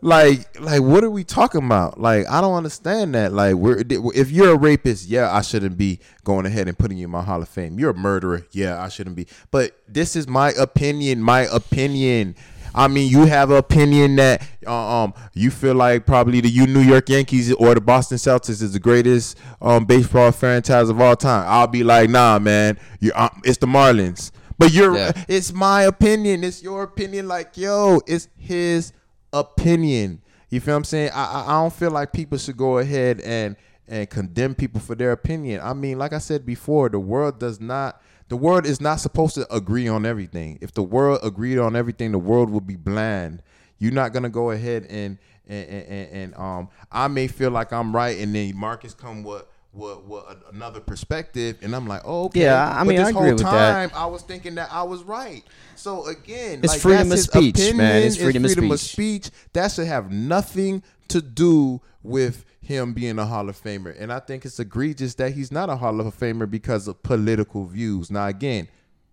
like like what are we talking about? Like I don't understand that. Like we're if you're a rapist, yeah, I shouldn't be going ahead and putting you in my Hall of Fame. You're a murderer, yeah, I shouldn't be. But this is my opinion. My opinion. I mean, you have an opinion that uh, um you feel like probably the you New York Yankees or the Boston Celtics is the greatest um baseball franchise of all time. I'll be like, nah, man, you uh, it's the Marlins. But you're Yeah. it's my opinion. It's your opinion. Like, yo, it's his opinion. You feel what I'm saying? I I, don't feel like people should go ahead and and condemn people for their opinion. I mean, like I said before, the world does not the world is not supposed to agree on everything. If the world agreed on everything, the world would be bland. You're not gonna go ahead and and, and, and, um I may feel like I'm right and then Marcus come with with a- another perspective and I'm like, oh okay. Yeah, I But mean, this I agree whole with that. time I was thinking that I was right. So again, It's like, freedom that's of speech, man. It's freedom of freedom speech. speech. That should have nothing to do with him being a Hall of Famer. And I think it's egregious that he's not a Hall of Famer because of political views. Now again,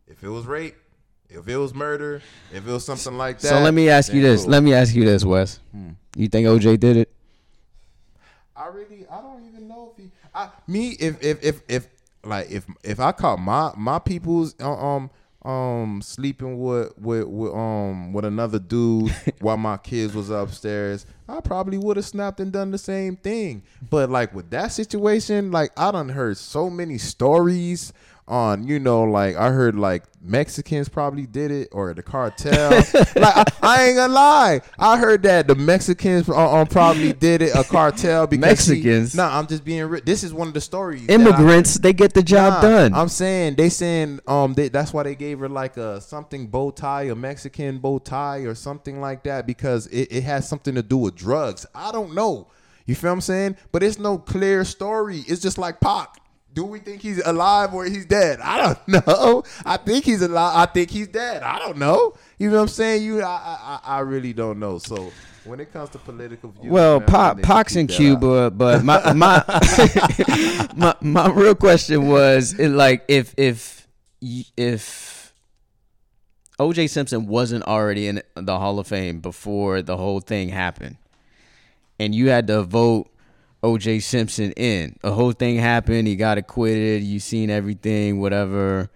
if it was rape, if it was murder, if it was something like that. So let me ask you this. cool. Let me ask you this, Wes. Hmm. You think OJ did it? I really I don't even know if he I me if if if if like if if I caught my my people's uh, um um sleeping with with, with um with another dude <laughs> while my kids was upstairs, I probably would have snapped and done the same thing. But like with that situation, like I done heard so many stories on you know like I heard like Mexicans probably did it or the cartel. <laughs> like I, I ain't gonna lie, I heard that the Mexicans uh, uh, probably did it a cartel because Mexicans? Nah, I'm just being. Re- this is one of the stories. that I- Immigrants, they get the job Nah, done. I'm saying they saying um they, that's why they gave her like a something bow tie, a Mexican bow tie or something like that because it, it has something to do with drugs. I don't know. You feel what I'm saying? But it's no clear story. It's just like Pac. Do we think he's alive or he's dead? I don't <laughs> know. I think he's alive. I think he's dead. I don't know. You know what I'm saying? You, I, I, I really don't know. So when it comes to political views, Well, Pop, think in that out. Cuba, but my my, <laughs> <laughs> my my real question was it like if if if O.J. Simpson wasn't already in the Hall of Fame before the whole thing happened, and you had to vote O.J. Simpson in, A whole thing happened. He got acquitted. You seen everything, whatever.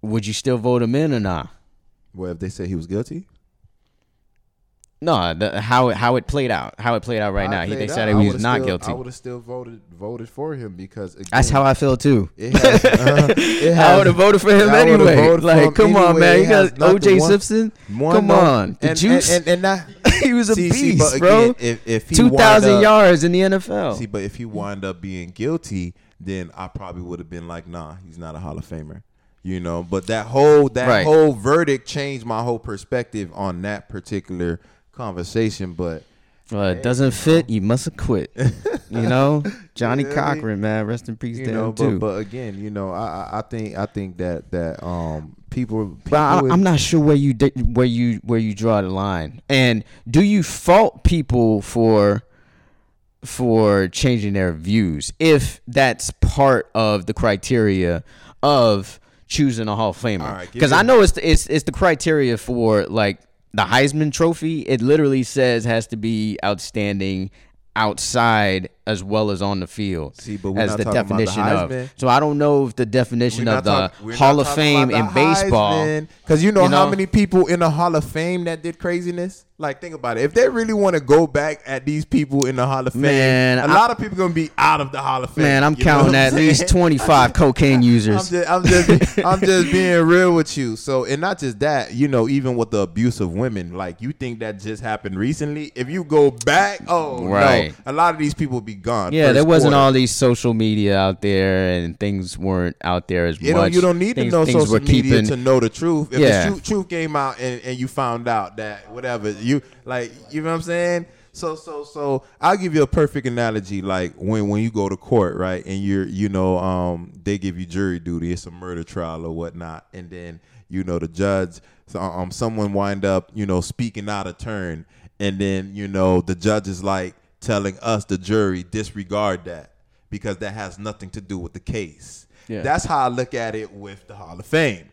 Would you still vote him in or not? Well, if they say he was guilty, No, the, how it how it played out, how it played out right now. He, they said he was not still- guilty. I would have still voted voted for him because again, That's how I feel too. Has, <laughs> uh, it I would have voted for him I anyway. Like, him come on, man. You got OJ Simpson. one come on, the and, juice. and, and, and <laughs> he was a see, beast, see, bro. again, if, if he Two thousand yards in the NFL. See, but if he wind up being guilty, then I probably would have been like, nah, he's not a Hall of Famer. You know, but that whole that Right. whole verdict changed my whole perspective on that particular conversation. But well, it doesn't fit. You must have quit. <laughs> you know, Johnny You know what I mean? Cochran, man. Rest in peace you to know, him but, too. but again, you know, I, I think I think that that um people, people But I, I'm not sure where you di- where you where you draw the line. And do you fault people for for changing their views if that's part of the criteria of choosing a Hall of Famer? right, Because me- I know it's the, it's it's the criteria for like the Heisman Trophy. It literally says has to be outstanding outside as well as on the field. See, but we're as the about the definition of. So I don't know if the definition We're of the talk- Hall of Fame in baseball. Cause you know You how know? many people in the Hall of Fame that did craziness. Like, think about it. If they really want to go back at these people in the Hall of Fame, Man, a I- lot of people gonna be out of the Hall of Fame. Man, I'm counting at <laughs> I'm least 25 cocaine I'm users. just, I'm just, I'm <laughs> just being real with you. So, and not just that, you know, even with the abuse of women, like you think that just happened recently. If you go back, oh Right. no, a lot of these people be gone. Yeah, there wasn't quarter. all these social media out there, and things weren't out there as You much. don't, you don't need things, to know social media keeping- to know the truth. If Yeah. the truth, truth came out and, and you found out that whatever you like, you know what I'm saying? So so so I'll give you a perfect analogy. Like when when you go to court, right, and you're you know um they give you jury duty. It's a murder trial or whatnot, and then you know the judge, so, um someone wind up you know speaking out of turn, and then you know the judge is like telling us the jury disregard that because that has nothing to do with the case. Yeah. That's how I look at it with the Hall of Fame.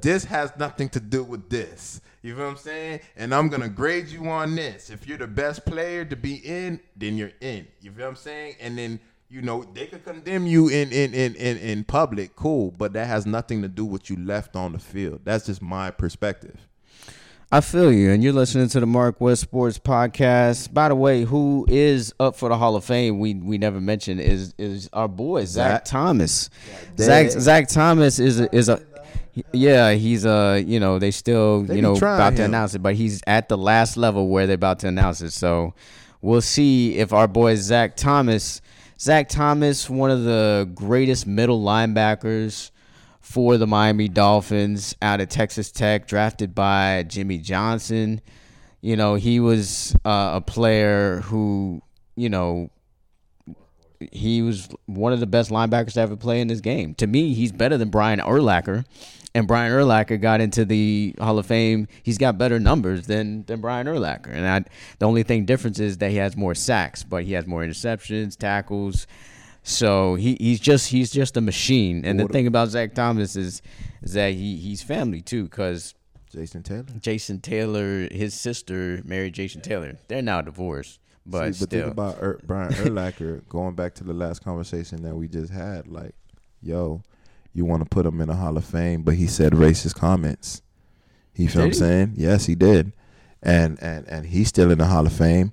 This has nothing to do with this. You feel what I'm saying? And I'm gonna grade you on this. If you're the best player to be in, then you're in. You feel what I'm saying? And then you know they could condemn you in in in in, in public, cool, but that has nothing to do with what you left on the field. That's just my perspective. I feel you, and you're listening to the Mark West Sports Podcast. By the way, who is up for the Hall of Fame? We we never mentioned is is our boy Zach, Zach. Thomas. Zach Zach Thomas is a, is a yeah he's uh you know they still They you know about to announce it, but he's at the last level where they're about to announce it. So we'll see if our boy Zach Thomas, Zach Thomas, one of the greatest middle linebackers for the Miami Dolphins out of Texas Tech, drafted by Jimmy Johnson. You know, he was uh, a player who, you know, he was one of the best linebackers to ever play in this game. To me, he's better than Brian Urlacher. And Brian Urlacher got into the Hall of Fame. He's got better numbers than than Brian Urlacher. And I, the only thing difference is that he has more sacks, but he has more interceptions, tackles. So he, he's just he's just a machine. And the What- thing about Zach Thomas is is that he he's family too, because Jason Taylor. Jason Taylor, his sister married Jason Taylor. They're now divorced, but, See, but still. think about Ur- Brian Urlacher <laughs> going back to the last conversation that we just had. Like, yo, you want to put him in the Hall of Fame, but he said racist comments. You feel what I'm Did he? saying? Yes, he did. And and and he's still in the Hall of Fame.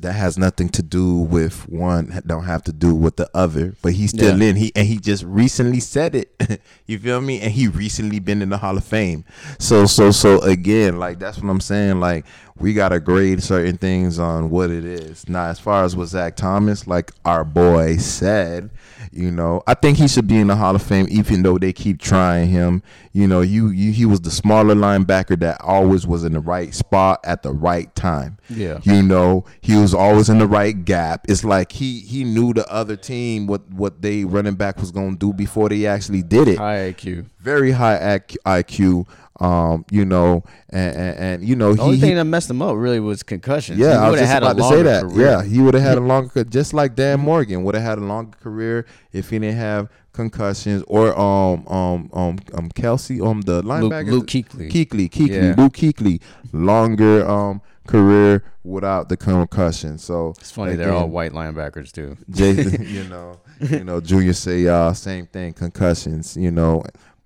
That has nothing to do with one. Don't have to do with the other. But he's still Yeah. in. He and he just recently said it. <laughs> you feel me? And he recently been in the Hall of Fame. So so so again, like that's what I'm saying. Like we gotta grade certain things on what it is. Now, as far as what Zach Thomas, like our boy said, you know, I think he should be in the Hall of Fame, even though they keep trying him. You know, you, you he was the smaller linebacker that always was in the right spot at the right time. Yeah. You know, he was always in the right gap. It's like he he knew the other team what what they running back was gonna do before they actually did it High IQ. very high IQ, IQ um, you know, and, and, and you know, The only he, thing that messed him up really was concussions. yeah, he I was just had about to say that. career. Yeah, he would have had a longer, just like Dan Morgan would have had a longer career if he didn't have concussions or um um um um Kelsey um the linebacker Luke Kuechly. Keekly Kuechly Yeah. Luke Kuechly longer um career without the concussion. So It's funny they're all white linebackers too. Jason, <laughs> you know, you know, Junior Seau uh same thing, concussions, you know.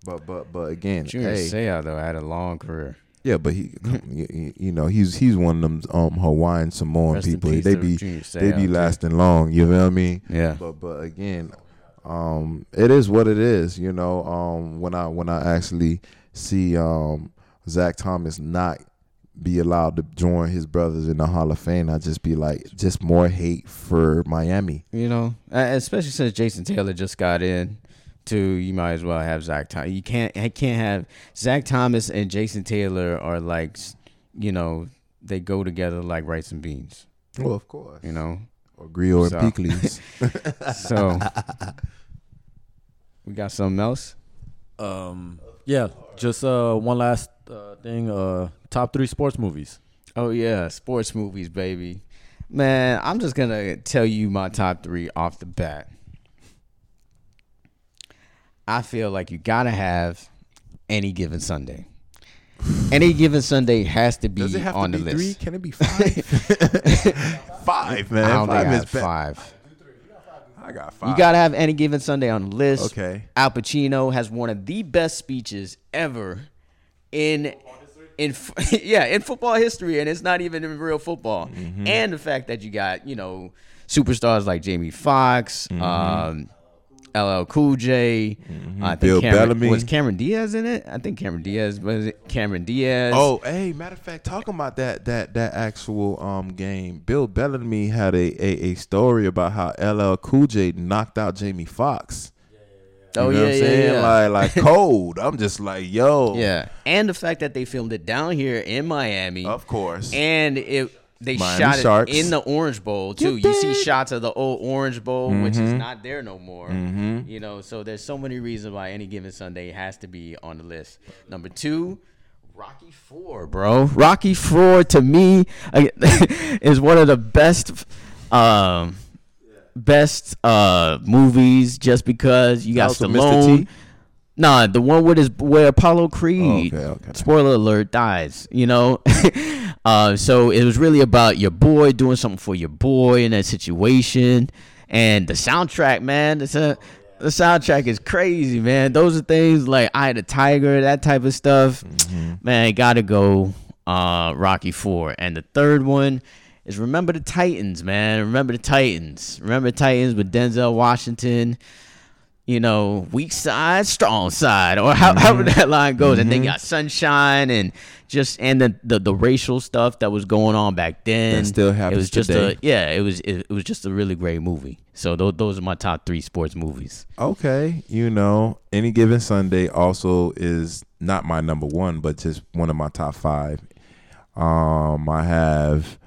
But but but again, Junior hey, Seau though had a long career. yeah, but he, you, know, he's he's one of them um Hawaiian Samoan Rest people. peace They be they be too. lasting long. You feel me? Yeah. But but again, um, it is what it is. You know, um, when I when I actually see um Zach Thomas not be allowed to join his brothers in the Hall of Fame, I just be like, just more hate for Miami. You know, especially since Jason Taylor just got in, too. You might as well have Zach. Thomas. You can't. I can't have Zach Thomas and Jason Taylor are like, you know, they go together like rice and beans. Well, of course. You know, Or Griot and So- pikliz. <laughs> so we got something else. Um, yeah, just uh, one last uh, thing. Uh, top three sports movies. Oh yeah, sports movies, baby. Man, I'm just gonna tell you my top three off the bat. I feel like you gotta have any given Sunday. Any given Sunday has to be Does it have on to the be list. three? Can it be five? <laughs> five, man. I don't five think I is have five. I got five. You gotta have any given Sunday on the list. Okay. Al Pacino has one of the best speeches ever in in <laughs> yeah in football history, and it's not even in real football. Mm-hmm. And the fact that you got you know superstars like Jamie Foxx, Mm-hmm. um, LL Cool J, I think Bill Cameron, Bellamy. was Cameron Diaz in it. I think Cameron Diaz was it Cameron Diaz. Oh, hey, matter of fact, talking about that that that actual um game, Bill Bellamy had a, a, a story about how LL Cool J knocked out Jamie Foxx. You oh know yeah, what I'm yeah, saying? yeah. Like like <laughs> cold. I'm just like, yo. yeah, and the fact that they filmed it down here in Miami. Of course. and it they Miami shot Sharks. it in the Orange Bowl too. You see shots of the old Orange Bowl, which is not there no more. You know, so there's so many reasons why any given Sunday has to be on the list. Number two. Rocky Four, bro. Rocky Four to me <laughs> is one of the best, um, best uh movies. Just because you got Also Mr. Stallone. T? Nah, the one with his where Apollo Creed. Oh, okay, okay. Spoiler alert dies. You know, <laughs> uh, so it was really about your boy doing something for your boy in that situation, and the soundtrack, man. It's a the soundtrack is crazy, man. Those are things like I had a tiger, that type of stuff. Mm-hmm. Man, gotta go. Uh, Rocky Four, and the third one is Remember the Titans, man. Remember the Titans. Remember the Titans with Denzel Washington you know, weak side, strong side, or how, however Mm-hmm. that line goes. And then you got sunshine and just and the, the the racial stuff that was going on back then. That still It happens was just today. a yeah. It was it, it was just a really great movie. So those those are my top three sports movies. Okay, you know, any given Sunday also is not my number one, but just one of my top five. Um, I have,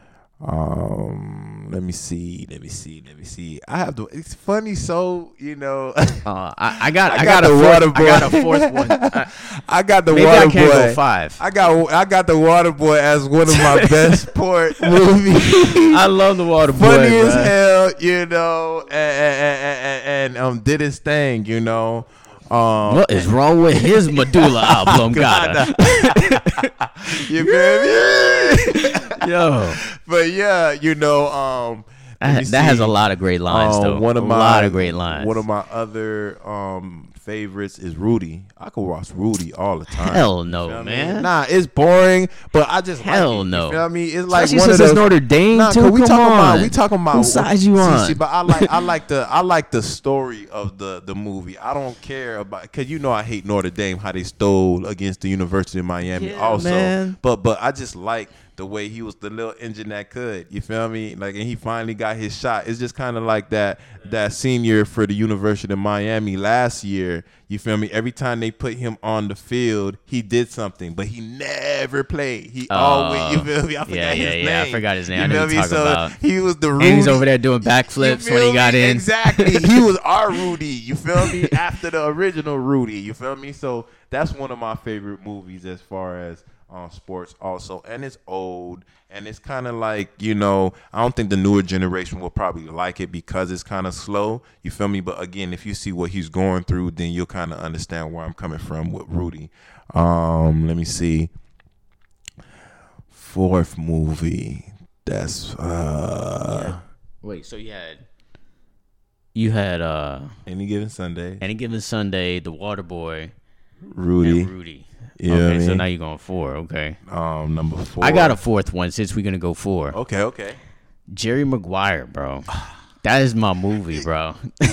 um, let me see, let me see, let me see. I have the. It's funny, so you know, Uh, I, I got <laughs> I, I got, a the fourth, water I got a fourth one. <laughs> I, I got the Water Boy. go five. I got I got the Water Boy as one of my <laughs> best sport movies. I love the Water Boy. Funny as hell, you know, and, and, and, and, um did his thing, you know. Um, What is wrong with his Medulla oblongata? You feel me? Yo. <laughs> but yeah, you know, um, That, that has a lot of great lines, Um, though. One of a my lot of great lines. One of my other um favorites is Rudy. I could watch Rudy all the time. Hell no, You feel me? man. Nah, it's boring, but I just Hell like it, no. You feel me? It's like Especially one of it's those. Notre Dame Nah, too. we talking on. about we talking about Whose side you see, on? see, but I like I like the I like the <laughs> story of the the movie. I don't care about because you know I hate Notre Dame how they stole against the University of Miami. Yeah, also, man. but but I just like the way he was the little engine that could. You feel me? Like and he finally got his shot. It's just kind of like that that senior for the University of Miami last year. You feel me? Every time they put him on the field, he did something, but he never played. He Oh. always you feel me? I forgot Yeah, his yeah, name. yeah. I forgot his name. I You know what me? So about. he was the Rudy. and he's over there doing backflips when he got me? in. Exactly. <laughs> he was our Rudy. You feel me? After the original Rudy. You feel me? So that's one of my favorite movies as far as um, sports also. And it's old. And it's kind of like, you know, I don't think the newer generation will probably like it because it's kind of slow. You feel me? But again, if you see what he's going through, then you'll kind of understand where I'm coming from with Rudy. Um, let me see. Fourth movie. That's uh Wait, so you had you had uh any given Sunday. any given Sunday, the Water Boy Rudy. and Rudy. You know what I okay, so mean? now you're going four. Okay, Um, number four. I got a fourth one since we're gonna go four. Okay, okay. Jerry Maguire, bro. That is my movie, bro. <laughs>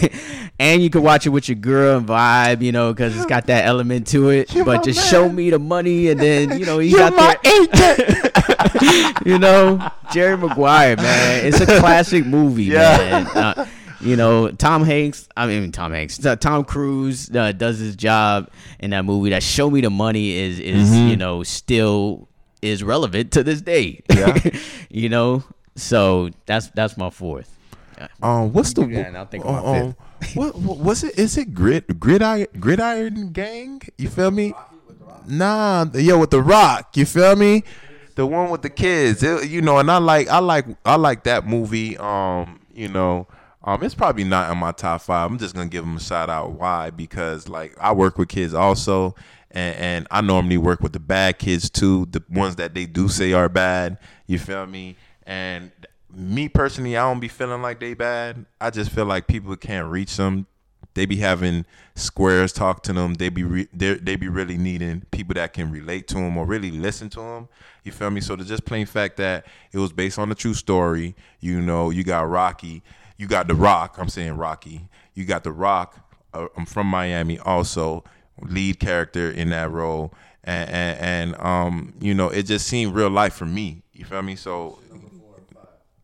and you can watch it with your girl and vibe, you know, because it's got that element to it. but just show me the money, and then you know you got that. <laughs> you know, Jerry Maguire, man. It's a classic movie, Yeah. man. Uh, you know, Tom Hanks. I mean, Tom Hanks. uh, Tom Cruise uh, does his job in that movie. That "Show Me the Money" is is Mm-hmm. you know still is relevant to this day. Yeah. <laughs> you know, so that's that's my fourth. Um, what's the? Yeah, and I'll think of my um, what, what was it? Is it grid gridiron gridiron gang? You feel me? Nah, yeah, with the Rock. You feel me? The one with the kids. It- you know, and I like I like I like that movie. Um, you know. Um, it's probably not in my top five. I'm just gonna give them a shout out. Why? Because like I work with kids also, and, and I normally work with the bad kids too, the ones that they do say are bad. You feel me? And me personally, I don't be feeling like they bad. I just feel like people can't reach them. They be having squares talk to them. They be re- they they be really needing people that can relate to them or really listen to them. You feel me? So the just plain fact that it was based on a true story. You know, you got Rocky, you got The Rock. I'm saying Rocky. You got The Rock. Uh, I'm from Miami, also lead character in that role, and, and and um, you know, it just seemed real life for me. You feel me? So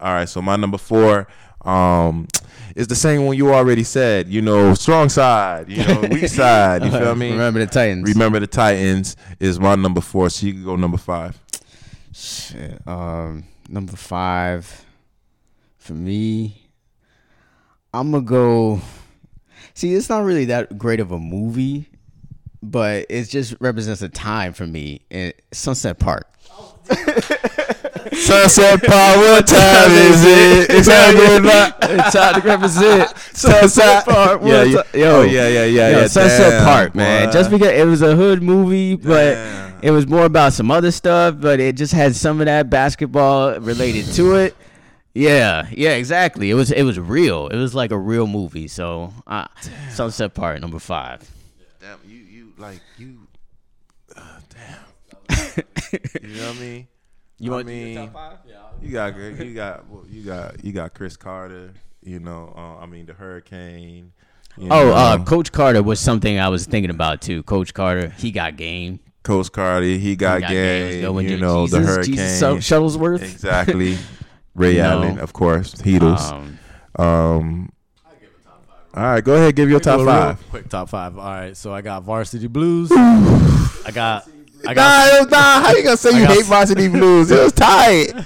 all right, so my number four um is the same one you already said. You know, strong side. You know, weak <laughs> side. You feel me? Remember the Titans. Remember the Titans is my number four. So you can go number five. Shit, um, number five for me. I'm gonna go. See, it's not really that great of a movie, but it just represents a time for me. in Sunset Park. Sunset Park. What time is it? It's time to <laughs> it's time to represent Sunset Park. Yeah, yeah. up? Yo, Oh, yeah, yeah, yeah, Yo, yeah. Sunset Damn, Park, man. Just because it was a hood movie, but Damn. it was more about some other stuff. But it just had some of that basketball related to it. Yeah, yeah, exactly. It was it was real. It was like a real movie. So, uh, Sunset Park, number five. Damn, you you like you. Uh, damn. <laughs> you know what I mean? You I want mean, you got you got well, you got you got Chris Carter. You know, uh, I mean the Hurricane. you Oh, uh, Coach Carter was something I was thinking about too. Coach Carter, he got game. Coach Carter. He got, He got game. Going You know Jesus, the Hurricane. Jesus Shuttlesworth. Exactly. <laughs> Ray know, Allen, of course. Heatles. Um, Um, all right, go ahead. Give your top five. Quick top five. All right, so I got Varsity Blues. I got. I Nah, got. it was not. How you gonna say I you got- hate Varsity Blues? It was tight. <laughs>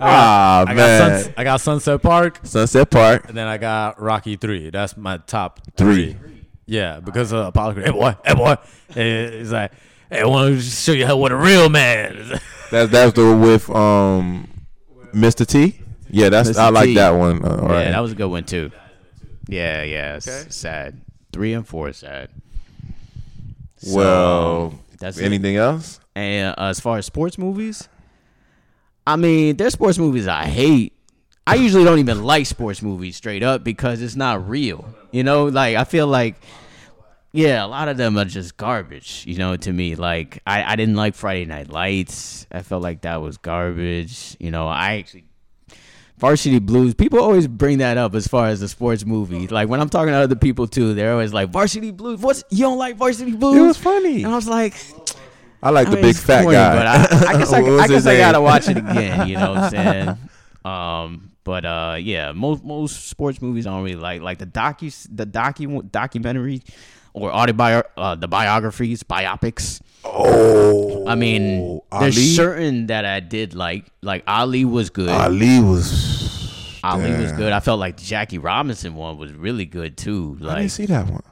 Ah I got, man. Suns, I got Sunset Park, Sunset Park and then I got Rocky Three. That's my top three. Yeah, because of Apollo. Hey boy, hey boy. He's like, hey, I want to show you how what a real man. is. That's that's the with um Mr. T. Yeah, that's Mr. I like T. that one. Uh, all yeah, right. that was a good one too. Yeah, yeah, Okay. sad. Three and four sad. So, well, that's it. anything else? And uh, as far as sports movies, I mean, there's sports movies I hate, I usually don't even like sports movies straight up because it's not real. You know, like I feel like yeah, a lot of them are just garbage, you know, to me. Like I, I didn't like Friday Night Lights. I felt like that was garbage. You know, I actually Varsity Blues. People always bring that up as far as the sports movie. Like when I'm talking to other people too, they're always like Varsity Blues. What's you don't like Varsity Blues? It was funny. And I was like, I like I the mean, big fat corny, guy. But I, I guess I, <laughs> I, guess I gotta watch it again. You know what I'm <laughs> saying? Um, but uh, yeah, most most sports movies I don't really like. Like the docu the docu documentary or autobi uh, the biographies, biopics. Oh, I mean, Ali, there's certain that I did like. Like Ali was good. Ali was. Ali was good. I felt like the Jackie Robinson one was really good too. Like, I didn't see that one.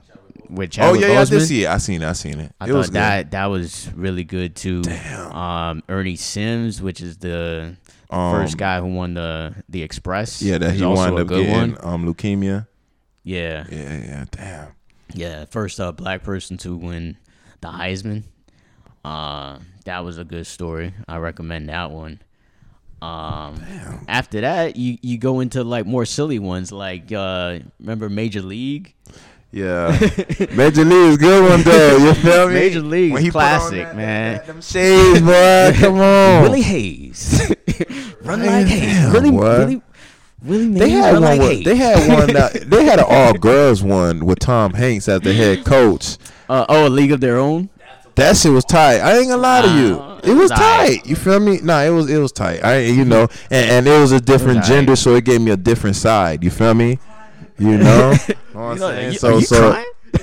with Oh Chadwick yeah, yeah, I did see it. I seen it. I seen it. I it thought was good. that that was really good too. Damn. Um, Ernie Sims, which is the Um, first guy who won the the Express. Yeah, that he wound up good getting one. um leukemia. Yeah, Yeah, yeah, damn. Yeah. First uh, black person to win the Heisman. Uh, that was a good story. I recommend that one. Um, after that, you you go into like more silly ones, like uh, remember Major League? Yeah, <laughs> Major League is good one though. You <laughs> feel me? Major League is he put on classic, that- man. that- Them shades, boy. Come <laughs> on. Willie Hayes, run like Hayes. damn, boy. Willie, Willie They Mays, had run one. like with, they had one. That, <laughs> they had an all girls one with Tom Hanks as the head coach. Uh, oh, a League of Their Own. That shit was tight. I ain't gonna lie to you. it It was was tight. You feel me? Nah, it was it was tight. I you know, and, and it was a different aight. gender, so it gave me a different side. You feel me? You know. <laughs> Know what I'm You know, saying? you- so are you so <laughs>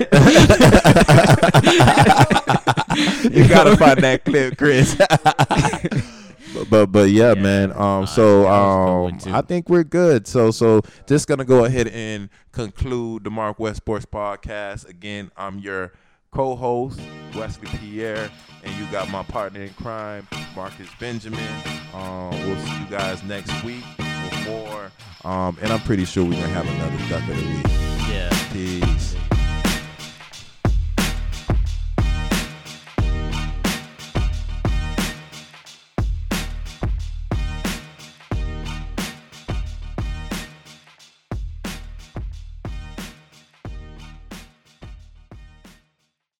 you gotta find that clip, Chris. But, but but yeah, man. Um, so that was a good one, um. I think we're good. So so just gonna go ahead and conclude the Mark West Sports Podcast. Again, I'm your co-host Wesley Pierre, and you got my partner in crime, Marcus Benjamin. Um, we'll see you guys next week with more. Um, and I'm pretty sure we're gonna have another duck of the week. Yeah. Peace.